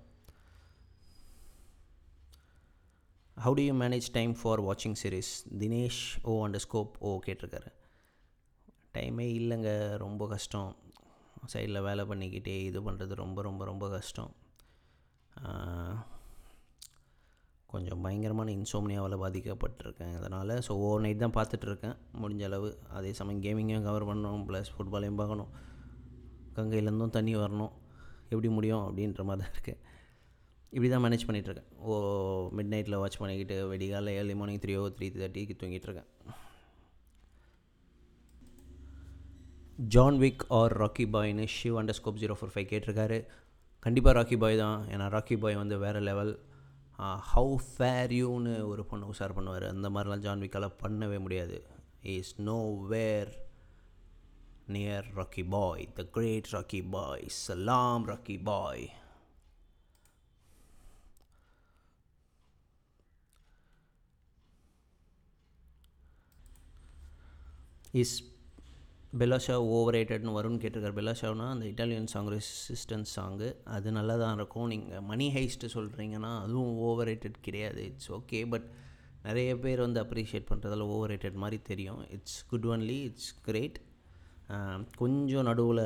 How do you manage time for வாட்சிங் series Dinesh O under scope O கேட்டிருக்காரு டைமே இல்லைங்க. ரொம்ப கஷ்டம். சைடில் வேலை பண்ணிக்கிட்டே இது பண்ணுறது ரொம்ப ரொம்ப ரொம்ப கஷ்டம் கொஞ்சம் பயங்கரமான இன்சோம்னியாவில் பாதிக்கப்பட்டிருக்கேன். அதனால் ஸோ ஓவர் நைட் தான் பார்த்துட்ருக்கேன். முடிஞ்ச அளவு. அதே சமயம் கேமிங்கையும் கவர் பண்ணணும். ப்ளஸ் ஃபுட்பாலையும் பார்க்கணும். கங்கையிலேருந்தும் தண்ணி வரணும். எப்படி முடியும் அப்படின்ற மாதிரி தான் இருக்குது இப்படி தான் மேனேஜ் பண்ணிகிட்ருக்கேன் ஓ மிட் நைட்டில் வாட்ச் பண்ணிக்கிட்டு வெடிகாலில் early morning three O three தேர்ட்டிக்கு தூங்கிட்டுருக்கேன் John Wick or rakhi பாய்னு Shiv under scope zero four five கேட்டிருக்காரு. கண்டிப்பாக ராக்கி பாய் தான். ஏன்னா ராக்கி பாய் வந்து வேறு லெவல் ஹவு ஃபேர் யூன்னு ஒரு பொண்ணு உஷார் பண்ணுவார். அந்த மாதிரிலாம் ஜான்விக்கால் பண்ணவே முடியாது. Is nowhere near Rocky Bhai the great Rocky Bhai Salaam Rocky Bhai is Bella Ciao over ரேட்டட்னு வரும்னு கேட்டிருக்காரு. பெல்லாஷாவ்னா அந்த இட்டாலியன் சாங் ரெசிஸ்டன்ஸ் சாங்கு அது நல்லா தான் இருக்கும். நீங்கள் மணி ஹைஸ்ட்டு சொல்கிறீங்கன்னா அதுவும் ஓவர் ரேட்டட் கிடையாது. இட்ஸ் ஓகே பட் நிறைய பேர் வந்து அப்ரிஷியேட் பண்ணுறதால ஓவர் ரேட்டட் மாதிரி தெரியும். It's good only it's great கொஞ்சம் நடுவில்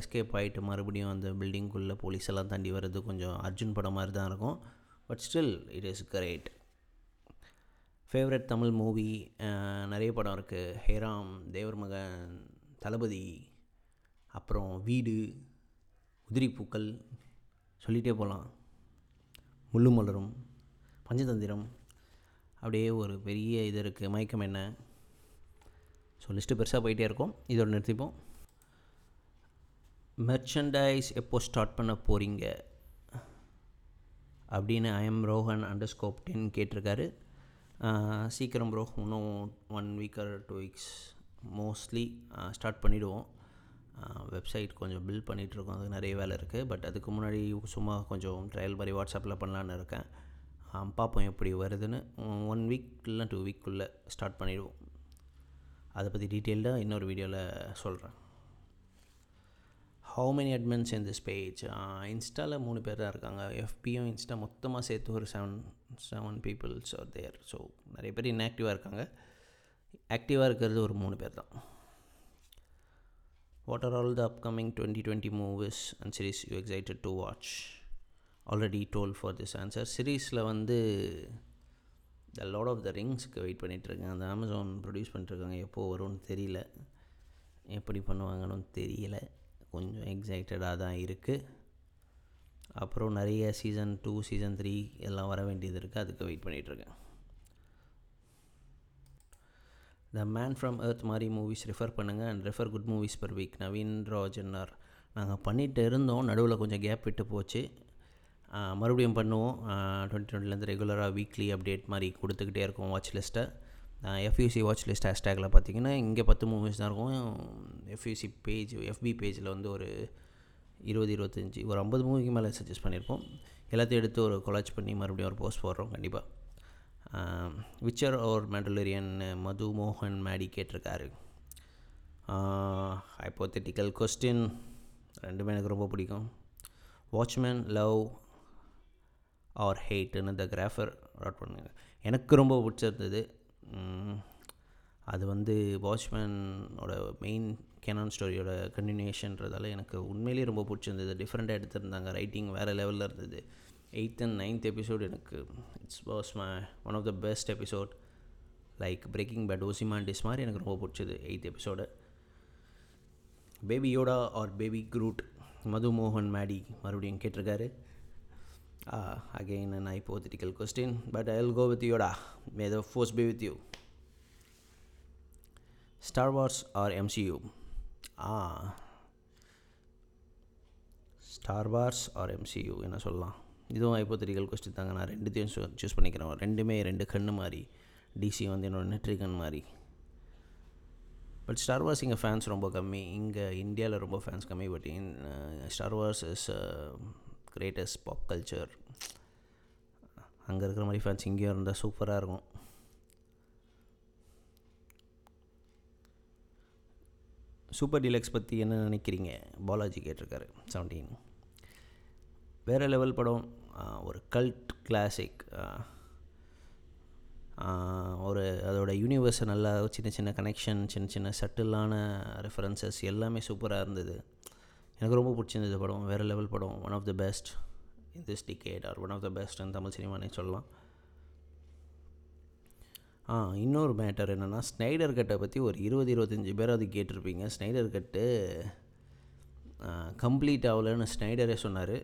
எஸ்கேப் ஆகிட்டு மறுபடியும் அந்த பில்டிங்குள்ளே போலீஸ் எல்லாம் தாண்டி வர்றது கொஞ்சம் அர்ஜுன் படம் மாதிரி தான் இருக்கும். But still it is great favourite Tamil movie நிறைய படம் இருக்குது ஹேராம் தேவர் மகன் தளபதி அப்புறம் வீடு உதிரிப்பூக்கள் சொல்லிகிட்டே போகலாம். முள்ளு மலரும் பஞ்சதந்திரம். அப்படியே ஒரு பெரிய இது இருக்குது மயக்கம் என்ன? ஸோ லிஸ்ட்டு பெருசாக போயிட்டே இருக்கும். இதோட நிறுத்திப்போம். மெர்ச்சன்டைஸ் எப்போ ஸ்டார்ட் பண்ண போகிறீங்க அப்படின்னு I'm Rohan under scope ten கேட்டிருக்காரு. சீக்கிரம் ப்ரோ இன்னும் one week or two weeks mostly start பண்ணிவிடுவோம் வெப்சைட் கொஞ்சம் பில்ட் பண்ணிகிட்ருக்கோம் அதுக்கு நிறைய வேலை இருக்குது பட் அதுக்கு முன்னாடி சும்மா கொஞ்சம் ட்ரையல் மாதிரி வாட்ஸ்அப்பில் பண்ணலான்னு இருக்கேன். பார்ப்போம் எப்படி வருதுன்னு. ஒன் வீக் இல்லை டூ வீக்குள்ளே ஸ்டார்ட் பண்ணிவிடுவோம் அதை பற்றி டீட்டெயில்டாக இன்னொரு வீடியோவில் சொல்கிறேன் how many admins in this page இன்ஸ்டாவில் மூணு பேர் தான் இருக்காங்க. எஃபியும் இன்ஸ்டா மொத்தமாக சேர்த்து ஒரு seven seven peoples are there so நிறைய பேர் இன்ஆக்டிவாக இருக்காங்க. ஆக்டிவாக இருக்கிறது ஒரு மூணு பேர் தான். What are all the upcoming twenty twenty movies and series you excited to watch already told for this answer சீரீஸில் வந்து த லார்ட் ஆஃப் த ரிங்ஸ்க்கு வெயிட் பண்ணிகிட்ருக்கேன் அந்த அமேசான் ப்ரொடியூஸ் பண்ணிட்டுருக்காங்க. எப்போது வரும்னு தெரியல. எப்படி பண்ணுவாங்கன்னு தெரியல. கொஞ்சம் எக்ஸைட்டடாக தான் இருக்குது அப்புறம் நிறைய சீசன் டூ சீசன் த்ரீ எல்லாம் வர வேண்டியது இருக்குது அதுக்கு வெயிட் பண்ணிகிட்ருக்கேன் த மேன் ஃப்ரம் எர்த் மாதிரி மூவிஸ் ரெஃபர் பண்ணுங்கள் and refer good movies per week Naveen ராஜன்னார் நாங்கள் பண்ணிகிட்டு இருந்தோம். நடுவில் கொஞ்சம் கேப் விட்டு போச்சு. மறுபடியும் பண்ணுவோம். டுவெண்ட்டி டுவெண்ட்டிலேருந்து ரெகுலராக வீக்லி அப்டேட் மாதிரி கொடுத்துக்கிட்டே இருக்கோம் வாட்ச் லிஸ்ட்டை எஃப்யூசி வாட்ச் லிஸ்ட் ஹேஷ்டேக்கில் பார்த்தீங்கன்னா இங்கே பத்து மூவிஸ் தான் இருக்கும். எஃப்யூசி பேஜ் எஃபி பேஜில் வந்து ஒரு இருபது இருபத்தஞ்சி ஒரு ஐம்பது மூவிக்கு மேலே சஜஸ்ட் பண்ணியிருக்கோம். எல்லாத்தையும் எடுத்து ஒரு கொலாச் பண்ணி மறுபடியும் ஒரு போஸ்ட் போடுறோம் கண்டிப்பாக விச்சர் ஓர் மெண்டலரியன் மது மோகன் மேடி கேட்டிருக்காரு. ஹைப்போத்தட்டிக்கல் கொஸ்டின் ரெண்டுமே எனக்கு ரொம்ப பிடிக்கும். வாட்ச்மேன் லவ் ஆர் ஹெய்ட்டுன்னு த கிராஃபர் ராட் பண்ணுங்க. எனக்கு ரொம்ப பிடிச்சிருந்தது. அது வந்து வாட்ச்மேனோட மெயின் கேனான் ஸ்டோரியோட கண்டினியூஷன்றதால எனக்கு உண்மையிலேயே ரொம்ப பிடிச்சிருந்தது. டிஃப்ரெண்ட்டாக எடுத்திருந்தாங்க. ரைட்டிங் வேறு லெவலில் இருந்தது. எயித் அண்ட் நைன்த் எபிசோட் எனக்கு it's was my one of the best episode like Breaking Bad Ozymandias மாதிரி எனக்கு ரொம்ப பிடிச்சது eighth episode baby Yoda or baby Groot Madhu மோகன் மேடி மறுபடியும் கேட்டிருக்காரு. Again an hypothetical question but I will go with Yoda may the force be with you Star Wars or MCU ah. Star Wars or MCU என்ன சொல்லலாம்? இதுவும் hypothetical question தாங்க. நான் ரெண்டுத்தையும் choose பண்ணிக்கிறேன். ரெண்டுமே ரெண்டு கண்ணு மாதிரி டிசி வந்து என்னோடய நெட்ரிகன் மாதிரி பட் ஸ்டார் வார்ஸ் இங்கே ஃபேன்ஸ் ரொம்ப கம்மி. இங்கே இந்தியாவில் ரொம்ப ஃபேன்ஸ் கம்மி. But in Star Wars is greatest pop culture அங்கே இருக்கிற மாதிரி ஃபேன்ஸ் இங்கேயும் இருந்தால் சூப்பராக இருக்கும். சூப்பர் டீலக்ஸ் பற்றி என்ன நினைக்கிறீங்க? பாலாஜி கேட்டிருக்காரு செவன்டீன் வேறு லெவல் படம் ஒரு கல்ட் கிளாசிக் ஒரு அதோட யூனிவர்ஸை நல்லா சின்ன சின்ன கனெக்ஷன் சின்ன சின்ன சட்டிலான ரெஃபரன்சஸ் எல்லாமே சூப்பராக இருந்தது. எனக்கு ரொம்ப பிடிச்சிருந்தது படம். வேறு லெவல் படம். One of the best in this decade or one of the best in Tamil சினிமானே சொல்லலாம். ஆ இன்னொரு மேட்டர் என்னென்னா ஸ்னைடர் கட்டை பற்றி ஒரு இருபது இருபத்தஞ்சி பேர் அது கேட்டிருப்பீங்க. ஸ்னைடர் கட்டு கம்ப்ளீட் ஆகலைன்னு ஸ்னைடரே சொன்னார்.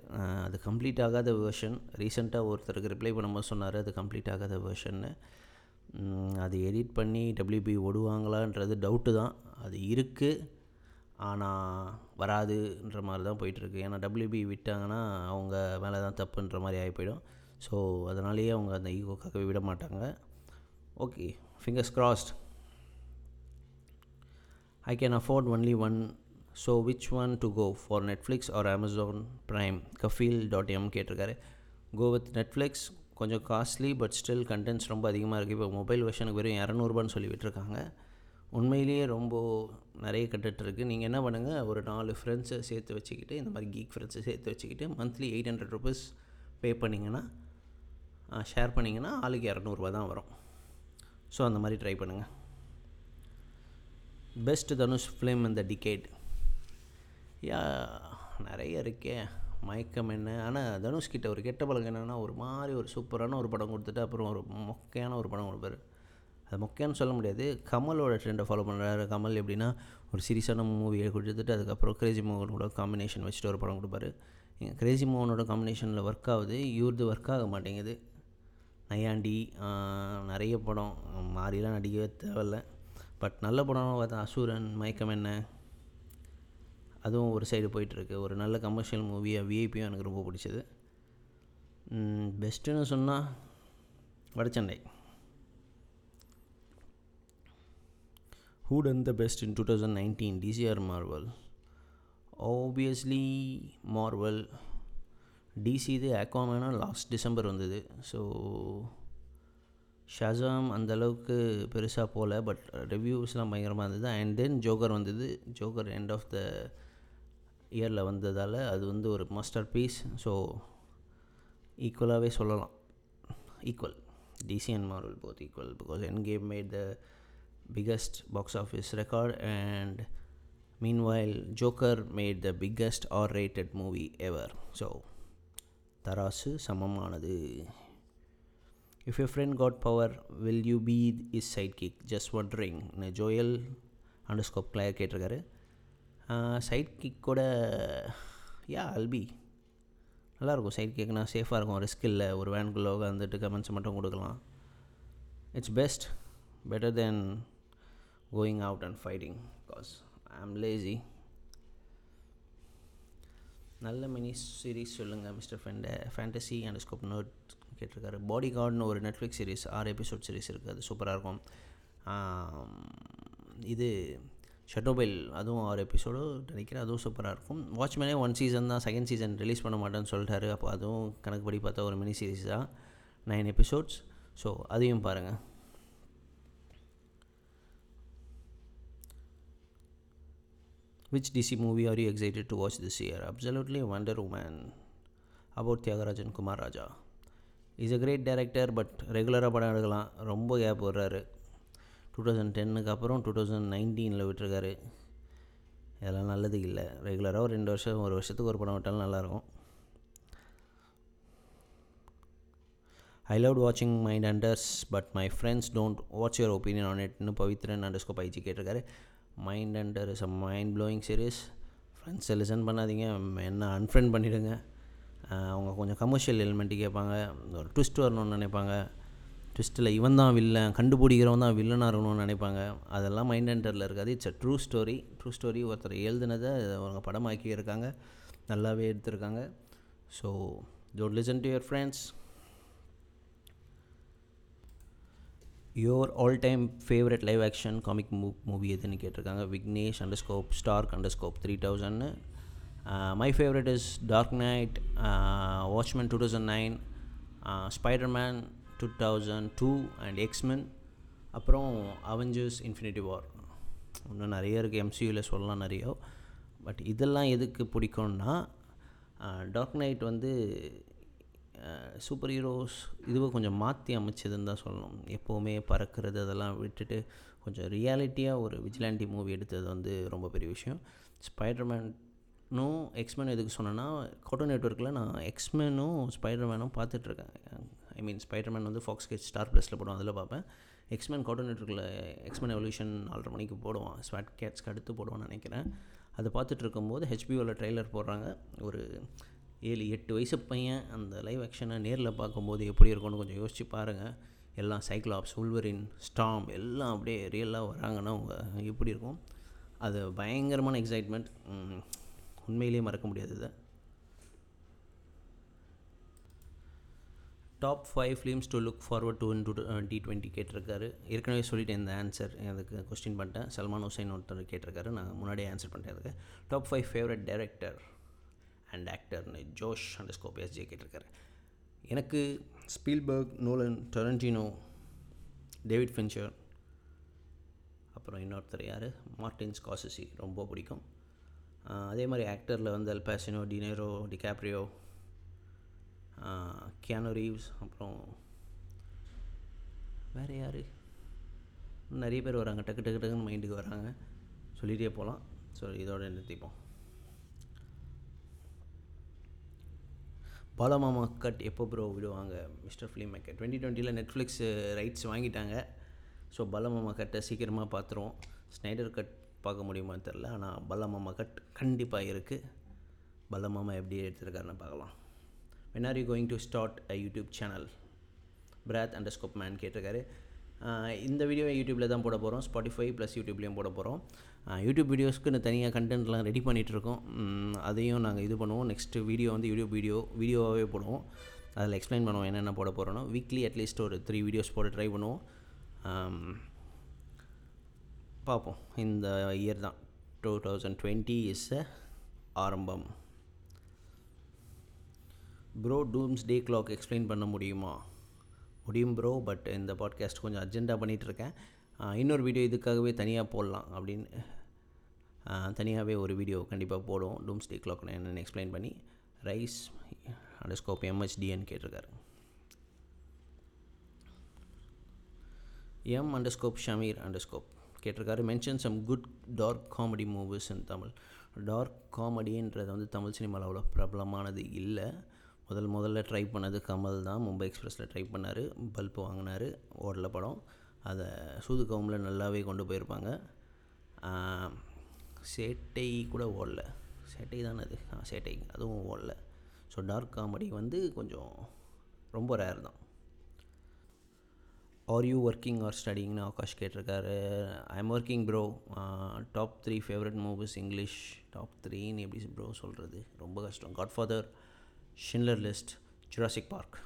அது கம்ப்ளீட் ஆகாத வேர்ஷன் ரீசெண்டாக ஒருத்தருக்கு ரிப்ளை பண்ணும்போது சொன்னார் அது கம்ப்ளீட் ஆகாத வேர்ஷன்னு அது எடிட் பண்ணி டபிள்யூபி ஓடுவாங்களான்றது டவுட்டு தான். அது இருக்குது ஆனால் வராதுன்ற மாதிரி தான் போயிட்டுருக்கு. ஏன்னா டபிள்யூபி விட்டாங்கன்னா அவங்க மேலே தான் தப்புன்ற மாதிரி ஆகி போயிடும். ஸோ அதனாலேயே அவங்க அந்த ஈகோக்காகவே விட மாட்டாங்க. Okay fingers crossed I can afford only one so which one to go for Netflix or Amazon Prime Kafeel dot M கேட்டிருக்காரு. கோ வித் நெட்ஃப்ளிக்ஸ் கொஞ்சம் காஸ்ட்லி பட் ஸ்டில் கண்டென்ட்ஸ் ரொம்ப அதிகமாக இருக்குது இப்போ மொபைல் வெர்ஷனுக்கு வெறும் இரநூறுபான்னு சொல்லி விட்டுருக்காங்க உண்மையிலேயே ரொம்ப நிறைய கண்டென்ட் இருக்குது நீங்கள் என்ன பண்ணுங்கள் ஒரு நாலு ஃப்ரெண்ட்ஸை சேர்த்து வச்சுக்கிட்டு இந்த மாதிரி கீக் ஃப்ரெண்ட்ஸை சேர்த்து வச்சுக்கிட்டு monthly eight hundred rupees pay பண்ணிங்கன்னா ஷேர் பண்ணிங்கன்னா ஆளுக்கு இரநூறுபா தான் வரும். ஸோ அந்த மாதிரி ட்ரை பண்ணுங்கள் பெஸ்ட் தனுஷ் ஃபிலிம் இந்த டிகேட் யா நிறைய இருக்கே. மயக்கம் என்ன? ஆனால் தனுஷ்கிட்ட ஒரு கெட்ட பழக்கம் என்னென்னா ஒரு மாதிரி ஒரு சூப்பரான ஒரு படம் கொடுத்துட்டு அப்புறம் ஒரு மொக்கையான ஒரு படம் கொடுப்பாரு. அது மொக்கையான்னு சொல்ல முடியாது. கமலோட ட்ரெண்டை ஃபாலோ பண்ணுறாரு கமல் எப்படின்னா ஒரு சீரியஸான மூவியை கொடுத்துட்டு அதுக்கப்புறம் கிரேஜி மோகன் கூட காம்பினேஷன் வச்சுட்டு ஒரு படம் கொடுப்பாரு. எங்கள் கிரேசி மோகனோட காம்பினேஷனில் ஒர்க் ஆகுது. இவரது ஒர்க் ஆக மாட்டேங்குது. நையாண்டி நிறைய படம். மாறிலாம் நடிக்கவே தேவையில்ல. பட் நல்ல படம் பார்த்தா அசூரன் மயக்கம் என்ன? அதுவும் ஒரு சைடு போயிட்டுருக்கு. ஒரு நல்ல கமர்ஷியல் மூவியாக விஐபியும் எனக்கு ரொம்ப பிடிச்சது. பெஸ்ட்டுன்னு சொன்னால் வடச்சண்டை who done the best in two thousand nineteen DC or Marvel obviously Marvel DC இது ஆக்வாமேனா லாஸ்ட் டிசம்பர் வந்தது. ஸோ ஷாசாம் அந்தளவுக்கு பெருசாக போகல பட் ரிவ்யூஸ்லாம் பயங்கரமாக இருந்தது. அண்ட் தென் ஜோக்கர் வந்தது. ஜோக்கர் எண்ட் ஆஃப் த இயரில் வந்ததால் அது வந்து ஒரு மாஸ்டர் பீஸ் ஸோ ஈக்குவலாகவே சொல்லலாம். Equal DC and Marvel both equal because endgame made the biggest box office record and meanwhile Joker made the biggest R rated movie ever so தராசு சமமானது. If you friend got power will you be is sidekick just wondering Joel underscore clear கேட்டிருக்காரு. சைட் கிக்கோட yeah அல்பி நல்லாயிருக்கும் சைட் கிக்னா சேஃபாக இருக்கும். ரிஸ்க் இல்லை ஒரு வேனுக்குள்ளே உட்காந்துட்டு கமெண்ட்ஸ் மட்டும் கொடுக்கலாம். It's best better than going out and fighting because I am lazy நல்ல மினி சீரீஸ் சொல்லுங்கள் மிஸ்டர் ஃபெண்ட ஃபேண்டசி அண்ட் ஸ்கோப் நோட் கேட்டிருக்காரு. பாடி கார்டுன்னு ஒரு நெட்ஃப்ளிக்ஸ் சீரிஸ் ஆறு எபிசோட் சீரிஸ் இருக்குது அது சூப்பராக இருக்கும். இது ஷட்டோபைல் அதுவும் ஆறு எபிசோடு நினைக்கிறேன். அதுவும் சூப்பராக இருக்கும். வாட்ச்மேனே ஒன் சீசன் தான். செகண்ட் சீசன் ரிலீஸ் பண்ண மாட்டேன்னு சொல்லிட்டாரு. அப்போ அதுவும் கணக்குப்படி பார்த்தா ஒரு மினி சீரீஸ் தான். நைன் எபிசோட்ஸ் ஸோ அதையும் பாருங்கள் which DC movie are you excited to watch this year absolutely wonder Woman. About Thiagarajan Kumar Raja is a great director but ரெகுலராக படம் எடுக்கலாம். ரொம்ப கேப் விடுறாரு. டூ தௌசண்ட் டென்னுக்கு அப்புறம் டூ தௌசண்ட் நைன்டீனில் விட்டுருக்காரு. இதெல்லாம் நல்லது இல்லை. ரெகுலராக ஒரு ரெண்டு வருஷம் ஒரு வருஷத்துக்கு ஒரு படம் விட்டாலும் நல்லாயிருக்கும். ஐ லவ் வாட்சிங் Mindhunter but my friends don't watch your opinion on இட்னு Pavithran underscore IG கேட்டிருக்காரு. Mindhunter is a mind blowing series ஃப்ரெண்ட்ஸை லிசன் பண்ணாதீங்க. என்ன அன்ஃப்ரெண்ட் பண்ணிவிடுங்க அவங்க கொஞ்சம் கமர்ஷியல் எலிமெண்ட்டு கேட்பாங்க. ஒரு ட்விஸ்ட் வரணும்னு நினைப்பாங்க. ட்விஸ்ட்டில் இவன் தான் வில்லன் கண்டுபிடிக்கிறவன் தான் வில்லனாக இருக்கணும்னு நினைப்பாங்க. அதெல்லாம் மைண்ட் ஹண்டரில் இருக்காது. It's a true story true story ஒருத்தர் எழுதுனதை அவங்க படமாக்கி இருக்காங்க நல்லாவே எடுத்திருக்காங்க. So don't listen to your friends your all time favourite live action comic மூ மூவி எதுன்னு கேட்டிருக்காங்க. Vignesh underscore Stark underscore three தௌசண்ட்னு my favourite is Dark Knight Watchmen two thousand nine Spiderman two thousand two and X Men அப்புறம் Avengers Infinity War இன்னும் நிறைய இருக்குது எம்சியூவில் சொல்லலாம் நிறைய. But இதெல்லாம் எதுக்கு பிடிக்கும்னா டார்க் நைட் வந்து சூப்பர் ஹீரோஸ் இதுவை கொஞ்சம் மாற்றி அமைச்சதுன்னு தான் சொல்லணும். எப்போவுமே பறக்கிறது அதெல்லாம் விட்டுட்டு கொஞ்சம் ரியாலிட்டியாக ஒரு விஜிலாண்டி மூவி எடுத்தது வந்து ரொம்ப பெரிய விஷயம். ஸ்பைடர்மேனும் எக்ஸ்மேன் எதுக்கு சொன்னேன்னா கோட்டோ நெட்ஒர்க்கில் நான் எக்ஸ்மேனும் ஸ்பைடர்மேனும் பார்த்துட்ருக்கேன் ஐ மீன் ஸ்பைடர்மேன் வந்து ஃபாக்ஸ் கேட் ஸ்டார் ப்ளஸில் போடுவோம் அதில் பார்ப்பேன். எக்ஸ்மேன் கோஆர்டினேட்டருக்குள்ள எக்ஸ்மேன் எவல்யூஷன் நாலரை மணிக்கு போடுவான். ஸ்வாட் கேட்ஸ்க்கு அடுத்து போடுவான்னு நினைக்கிறேன். அதை பார்த்துட்டு இருக்கும்போது ஹெச்பிஓவில் ட்ரெய்லர் போடுறாங்க. ஒரு ஏழு எட்டு வயசு பையன் அந்த லைவ் ஆக்ஷனை நேரில் பார்க்கும்போது எப்படி இருக்கும்னு கொஞ்சம் யோசிச்சு பாருங்கள் எல்லாம் சைக்ளாப்ஸ் உல்வரின் ஸ்டாம் எல்லாம் அப்படியே ரியலாக வராங்கன்னா அவங்க எப்படி இருக்கும்? அது பயங்கரமான எக்ஸைட்மெண்ட் உண்மையிலேயே மறக்க முடியாது இதை. Top five films to look forward to two டி டுவெண்ட்டி கேட்டிருக்காரு. ஏற்கனவே சொல்லிட்டேன் இந்த ஆன்சர் அதுக்கு கொஸ்டின் பண்ணிட்டேன். சல்மான் ஹுசைன் ஒருத்தர் கேட்டிருக்காரு. நான் முன்னாடியே ஆன்சர் பண்ணிட்டேன் அதுக்கு. Top five favourite director and ஆக்டர்னு Josh and ஸ்கோபியாஸ் J கேட்டிருக்காரு. எனக்கு Spielberg Nolan Tarantino David Fincher அப்புறம் இன்னொருத்தர் யார்? மார்டின் ஸ்காசசி ரொம்ப பிடிக்கும். அதே மாதிரி ஆக்டரில் வந்து அல்பாசினோ டினேரோ டிகாப்ரியோ கியானோ ரீவ்ஸ் அப்புறம் வேறு யார்? நிறைய பேர் வராங்க. டக்கு டக்கு டக்குன்னு மைண்டுக்கு வராங்க. சொல்லிகிட்டே போகலாம் ஸோ இதோட நிறுத்திப்போம். பாலமாமா கட் எப்போ ப்ரோ விடுவாங்க? மிஸ்டர் ஃபிலிம் மேக்கர் டுவெண்ட்டி டுவெண்ட்டியில் நெட்ஃப்ளிக்ஸ் ரைட்ஸ் வாங்கிட்டாங்க ஸோ பலமாமா கட்டை சீக்கிரமாக பார்த்துருவோம் ஸ்னைடர் கட் பார்க்க முடியுமான்னு தெரில ஆனால் பலமாமா கட் கண்டிப்பாக இருக்குது பலமாமா எப்படி எடுத்திருக்காருன்னு பார்க்கலாம். When are you going to start a YouTube channel broth underscore man கேட்டிருக்காரு இந்த வீடியோவை யூடியூப்பில் தான் போட போகிறோம் ஸ்பாட்டிஃபை ப்ளஸ் யூடியூப்லேயும் போட போகிறோம் யூடியூப் வீடியோஸ்க்கு தனியாக கண்டென்ட்லாம் ரெடி பண்ணிகிட்ருக்கோம் அதையும் நாங்கள் இது பண்ணுவோம். நெக்ஸ்ட்டு வீடியோ வந்து யூடியூப் வீடியோ வீடியோவாகவே போடுவோம். அதில் எக்ஸ்பிளைன் பண்ணுவோம் என்னென்ன போட போகிறோன்னா வீக்லி அட்லீஸ்ட் ஒரு த்ரீ வீடியோஸ் போட ட்ரை பண்ணுவோம். பார்ப்போம். இந்த இயர் தான். டூ தௌசண்ட் டுவெண்ட்டி இஸ் ஆரம்பம். ப்ரோ டூம்ஸ் டே கிளாக் எக்ஸ்பிளைன் பண்ண முடியுமா? முடியும் ப்ரோ பட் இந்த பாட்காஸ்ட் கொஞ்சம் அர்ஜெண்ட்டாக பண்ணிகிட்ருக்கேன் இன்னொரு வீடியோ இதுக்காகவே தனியாக போடலாம் அப்படின்னு தனியாகவே ஒரு வீடியோ கண்டிப்பாக போடுவோம். டூம்ஸ் டே கிளாக் என்னென்னு எக்ஸ்பிளைன் பண்ணி ரைஸ் அண்டர்ஸ்கோப் எம்ஹெச்டின்னு கேட்டிருக்காரு. எம் அண்டர்ஸ்கோப் ஷமீர் அண்டர்ஸ்கோப் கேட்டிருக்காரு mention some good dark comedy movies in Tamil dark காமெடின்றது வந்து தமிழ் சினிமாவில் அவ்வளோ பிரபலமானது இல்லை. முதல் முதல்ல ட்ரை பண்ணது கமல் தான். மும்பை எக்ஸ்பிரஸில் ட்ரை பண்ணார். பல்ப் வாங்கினார். ஓடல படம். அதை சூது கவுமில் நல்லாவே கொண்டு போயிருப்பாங்க. சேட்டை கூட ஓடல. சேட்டை தானே அது? சேட்டை. அதுவும் ஓடல. ஸோ டார்க் காமெடி வந்து கொஞ்சம் ரொம்ப ரேர் தான். ஆர் யூ ஒர்க்கிங் ஆர் ஸ்டடிங்னு ஆகாஷ் கேட்டிருக்காரு. I am working bro top three favourite movies English top த்ரீன்னு எப்படி ப்ரோ சொல்கிறது ரொம்ப கஷ்டம். Godfather Schindler List Jurassic Park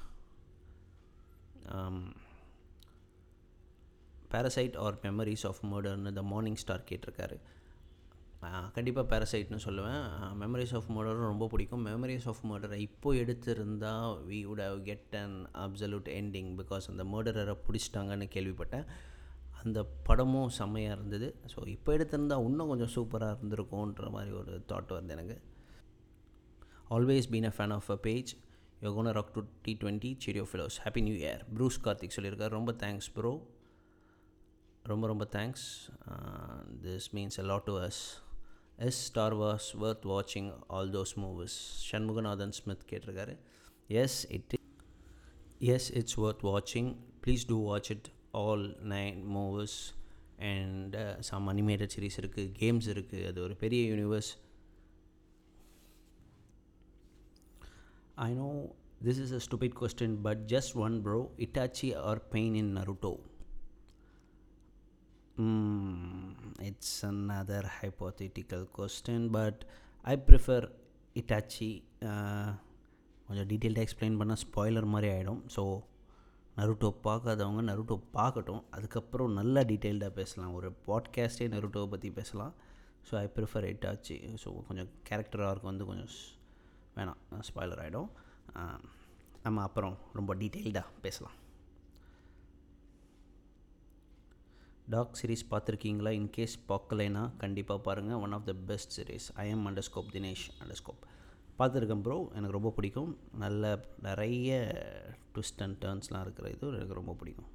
Parasite or Memories of மர்டர்னு the morning star கேட்டிருக்காரு. கண்டிப்பாக பேரசைட்னு சொல்லுவேன். மெமரிஸ் ஆஃப் மர்டரும் ரொம்ப பிடிக்கும். மெமரிஸ் ஆஃப் மர்டரை இப்போ எடுத்திருந்தால் we would have get an absolute ending because அந்த மர்டரரை பிடிச்சிட்டாங்கன்னு கேள்விப்பட்டேன். அந்த படமும் செம்மையாக இருந்தது. ஸோ இப்போ எடுத்திருந்தால் இன்னும் கொஞ்சம் சூப்பராக இருந்திருக்கும்ன்ற மாதிரி ஒரு தாட் வருது எனக்கு. Always been a fan of a page யோ கோன ராக் டு டி டுவெண்ட்டி சிடியோ ஃபிலோஸ் happy new year Bruce Karthik சொல்லியிருக்காரு. ரொம்ப தேங்க்ஸ் ப்ரோ ரொம்ப ரொம்ப thanks this means a lot to us is Star Wars worth வாட்சிங் all those movies Shanmuganathan Smith கேட்டிருக்காரு. Yes it yes it's worth வாட்சிங் please do watch it all nine movies and some animated series இருக்குது games இருக்குது அது ஒரு பெரிய universe I know this is a stupid question, but just one bro. Itachi or Pain in Naruto? Mm, it's another hypothetical question, but I prefer Itachi uh, கொஞ்சம் டீட்டெயில்டாக explain பண்ணால் spoiler மாதிரி ஆகிடும் ஸோ நருட்டோ பார்க்காதவங்க Naruto பார்க்கட்டும். அதுக்கப்புறம் நல்லா டீட்டெயில்டாக பேசலாம். ஒரு பாட்காஸ்டே நருட்டோவை பற்றி பேசலாம். So I prefer Itachi so கொஞ்சம் கேரக்டர் ஆர்க் வந்து கொஞ்சம் வேணாம் ஸ்பாய்லர் ஆகிடும் நம்ம அப்புறம் ரொம்ப டீட்டெயில்டாக பேசலாம். டாக் சீரீஸ் பார்த்துருக்கீங்களா? இன்கேஸ் பார்க்கலைன்னா கண்டிப்பாக பாருங்கள் one of the best series IM underscore Dinesh underscore பார்த்துருக்கேன் ப்ரோ எனக்கு ரொம்ப பிடிக்கும். நல்ல நிறைய ட்விஸ்ட் அண்ட் டேர்ன்ஸ்லாம் இருக்கிற இது எனக்கு ரொம்ப பிடிக்கும்.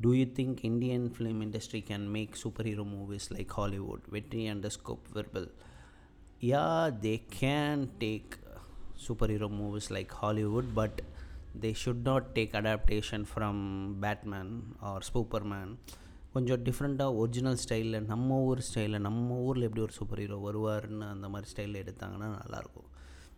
Do you think Indian film industry can make super hero movies like Hollywood Vetri underscore விர்பல் yeah they can take super hero movies like Hollywood but they should not take adaptation from Batman or Superman கொஞ்சம் டிஃப்ரெண்ட்டாக original ஸ்டைலில் நம்ம ஊர் ஸ்டைலில் நம்ம ஊரில் எப்படி ஒரு சூப்பர் ஹீரோ வருவார்னு அந்த மாதிரி ஸ்டைலில் எடுத்தாங்கன்னா நல்லாயிருக்கும்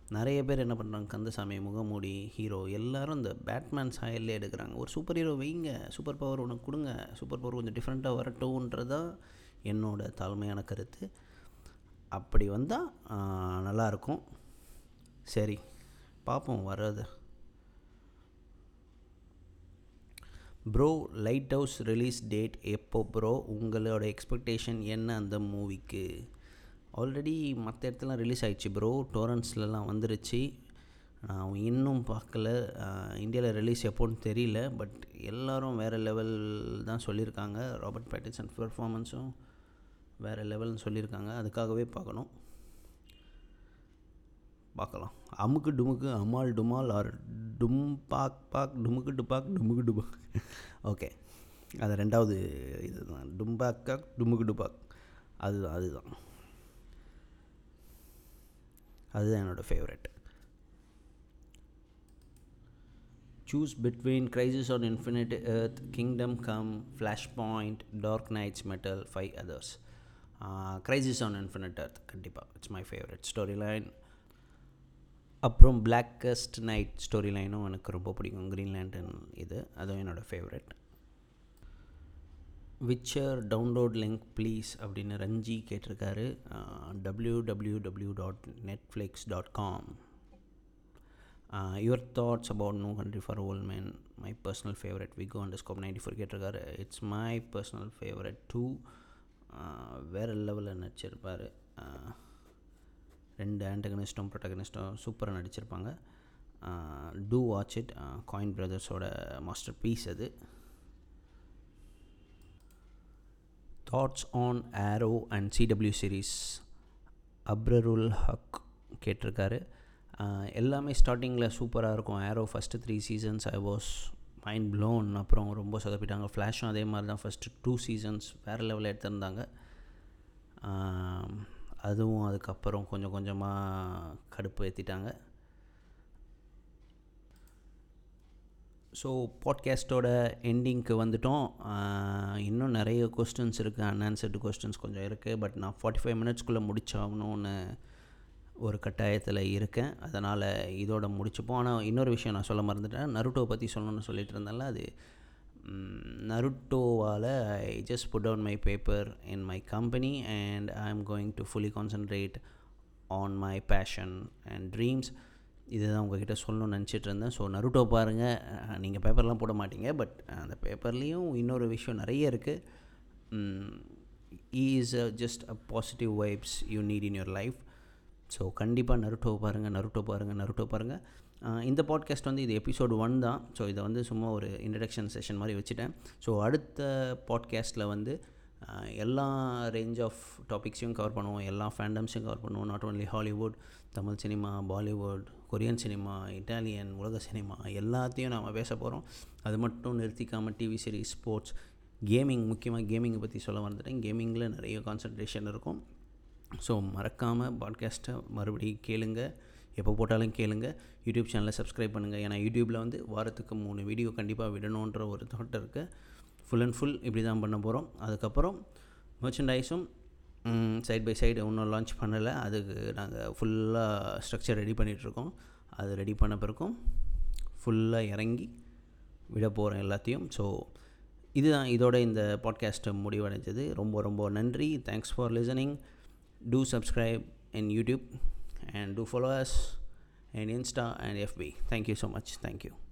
நிறைய பேர் என்ன பண்ணுறாங்க கந்தசாமி முகமூடி ஹீரோ எல்லோரும் இந்த பேட்மேன் சாயல்லே எடுக்கிறாங்க. ஒரு சூப்பர் ஹீரோ வைங்க சூப்பர் பவர் உனக்கு கொடுங்க சூப்பர் பவர் கொஞ்சம் டிஃப்ரெண்ட்டாக வரட்டும்ன்றதான் என்னோடய தாழ்மையான கருத்து. அப்படி வந்தால் நல்லாயிருக்கும். சரி பார்ப்போம் வர்றது. Bro Lighthouse release date எப்போ ப்ரோ உங்களோட எக்ஸ்பெக்டேஷன் என்ன அந்த மூவிக்கு ஆல்ரெடி மற்ற இடத்துலாம் ரிலீஸ் ஆகிடுச்சு ப்ரோ டோரன்ஸ்லலாம் வந்துருச்சு. நான் இன்னும் பார்க்கல. இந்தியாவில் ரிலீஸ் எப்போன்னு தெரியல. பட் எல்லோரும் வேறு லெவல் தான் சொல்லியிருக்காங்க. ராபர்ட் பேட்டிசன் பெர்ஃபார்மன்ஸும் வேறு லெவல்னு சொல்லியிருக்காங்க. அதுக்காகவே பார்க்கணும். பார்க்கலாம். அமுக்கு டுமுக்கு அமால் டுமால் ஆர் டும் பாக் பாக் டுமுக்கு டுபாக் டுமுக்கு டுபாக். ஓகே அது ரெண்டாவது இதுதான் டும்பாக்காக் டுமுக்கு டுபாக். அதுதான் அதுதான். அதுதான் என்னோடய favourite choose between Crisis on Infinite Earth Kingdom Come Flashpoint Dark Knights Metal five others Crisis on Infinite Earth கண்டிப்பாக it's my favourite story line அப்புறம் பிளாக்கஸ்ட் நைட் ஸ்டோரி லைனும் எனக்கு ரொம்ப பிடிக்கும். க்ரீன்லேண்டன் இது. அதுவும் என்னோடய favourite Witcher download link please அப்படின்னு ரஞ்சி கேட்டிருக்காரு. W W W dot Netflix dot com your thoughts about No Country for old man my personal favourite Vigo scope ninety four கேட்டிருக்காரு it's my personal favourite too வேறு லெவலில் நடிச்சிருப்பார். ரெண்டு ஆண்டகனிஸ்டும் ப்ரொட்டகனிஸ்டும் சூப்பராக நடிச்சிருப்பாங்க. டூ வாட்ச் இட் காயின் பிரதர்ஸோட மாஸ்டர் பீஸ் அது. That's on Arrow and CW series Abrarul Haq கேட்டிருக்காரு. எல்லாமே ஸ்டார்டிங்கில் சூப்பராக இருக்கும். Arrow first three seasons I was mind blown அப்புறம் ரொம்ப சொதப்பிட்டாங்க. ஃப்ளாஷும் அதே மாதிரி தான். ஃபஸ்ட்டு டூ சீசன்ஸ் வேறு லெவலில் எடுத்திருந்தாங்க. அதுவும் அதுக்கப்புறம் கொஞ்சம் கொஞ்சமாக கடுப்பு ஏற்றிட்டாங்க ஸோ பாட்காஸ்ட்டோட எண்டிங்க்கு வந்துட்டோம். இன்னும் நிறைய கொஸ்டின்ஸ் இருக்குது அன்ஆன்சர்டு கொஸ்டின்ஸ் கொஞ்சம் இருக்குது பட் நான் ஃபார்ட்டி ஃபைவ் மினிட்ஸ்க்குள்ளே முடிச்சாகணும்னு ஒரு கட்டாயத்தில் இருக்கேன். அதனால் இதோட முடிச்சுப்போம். ஆனால் இன்னொரு விஷயம் நான் சொல்ல மறந்துட்டேன். நருட்டோ பற்றி சொல்லணும்னு சொல்லிட்டு இருந்தேன்ல அது நருட்டோவால் I just put down my paper in my company and I am going to fully concentrate on my passion and dreams இதுதான் உங்ககிட்ட சொல்லணும்னு நினச்சிட்டு இருந்தேன். ஸோ நருட்டோ பாருங்கள் நீங்கள் பேப்பர்லாம் போட மாட்டீங்க. பட் அந்த பேப்பர்லேயும் இன்னொரு விஷயம் நிறைய இருக்குது is a just a positive vibes you need in your life so கண்டிப்பாக நருட்டோ பாருங்கள் நருட்டோ பாருங்கள் நருட்டோ பாருங்கள் இந்த பாட்காஸ்ட் வந்து இது எபிசோடு ஒன் தான். ஸோ இதை வந்து சும்மா ஒரு இன்ட்ரடக்ஷன் செஷன் மாதிரி வச்சுட்டேன். ஸோ அடுத்த பாட்காஸ்ட்டில் வந்து எல்லா ரேஞ்ச் ஆஃப் டாபிக்ஸையும் கவர் பண்ணுவோம். எல்லா ஃபேண்டம்ஸையும் கவர் பண்ணுவோம். Not only Hollywood Tamil cinema Bollywood Korean cinema Italian உலக சினிமா எல்லாத்தையும் நாம் பேச போகிறோம் அது மட்டும் நிறுத்திக்காமல் டிவி சீரிஸ் ஸ்போர்ட்ஸ் கேமிங் முக்கியமாக கேமிங்கை பற்றி சொல்ல வந்துட்டேன் கேமிங்கில் நிறைய கான்சன்ட்ரேஷன் இருக்கும். ஸோ மறக்காமல் பாட்காஸ்ட்டை மறுபடியும் கேளுங்க. எப்போ போட்டாலும் கேளுங்க. யூடியூப் சேனலை சப்ஸ்கிரைப் பண்ணுங்கள் ஏன்னா யூடியூப்பில் வந்து வாரத்துக்கு மூணு வீடியோ கண்டிப்பாக விடணுன்ற ஒரு தாட் இருக்குது ஃபுல் அண்ட் ஃபுல் இப்படி தான் பண்ண போகிறோம் அதுக்கப்புறம் மர்ச்சன்டைஸும் சைட் பை சைடு இன்னும் லான்ச் பண்ணலை. அதுக்கு நாங்கள் ஃபுல்லாக ஸ்ட்ரக்சர் ரெடி பண்ணிகிட்ருக்கோம் அது ரெடி பண்ண பிறக்கும் ஃபுல்லாக இறங்கி விட போகிறோம் எல்லாத்தையும். ஸோ இதுதான் இதோட இந்த பாட்காஸ்ட்டு முடிவடைஞ்சது. ரொம்ப ரொம்ப நன்றி. Thanks for listening do subscribe in YouTube and do followers and insta and and FB. Thank you so much.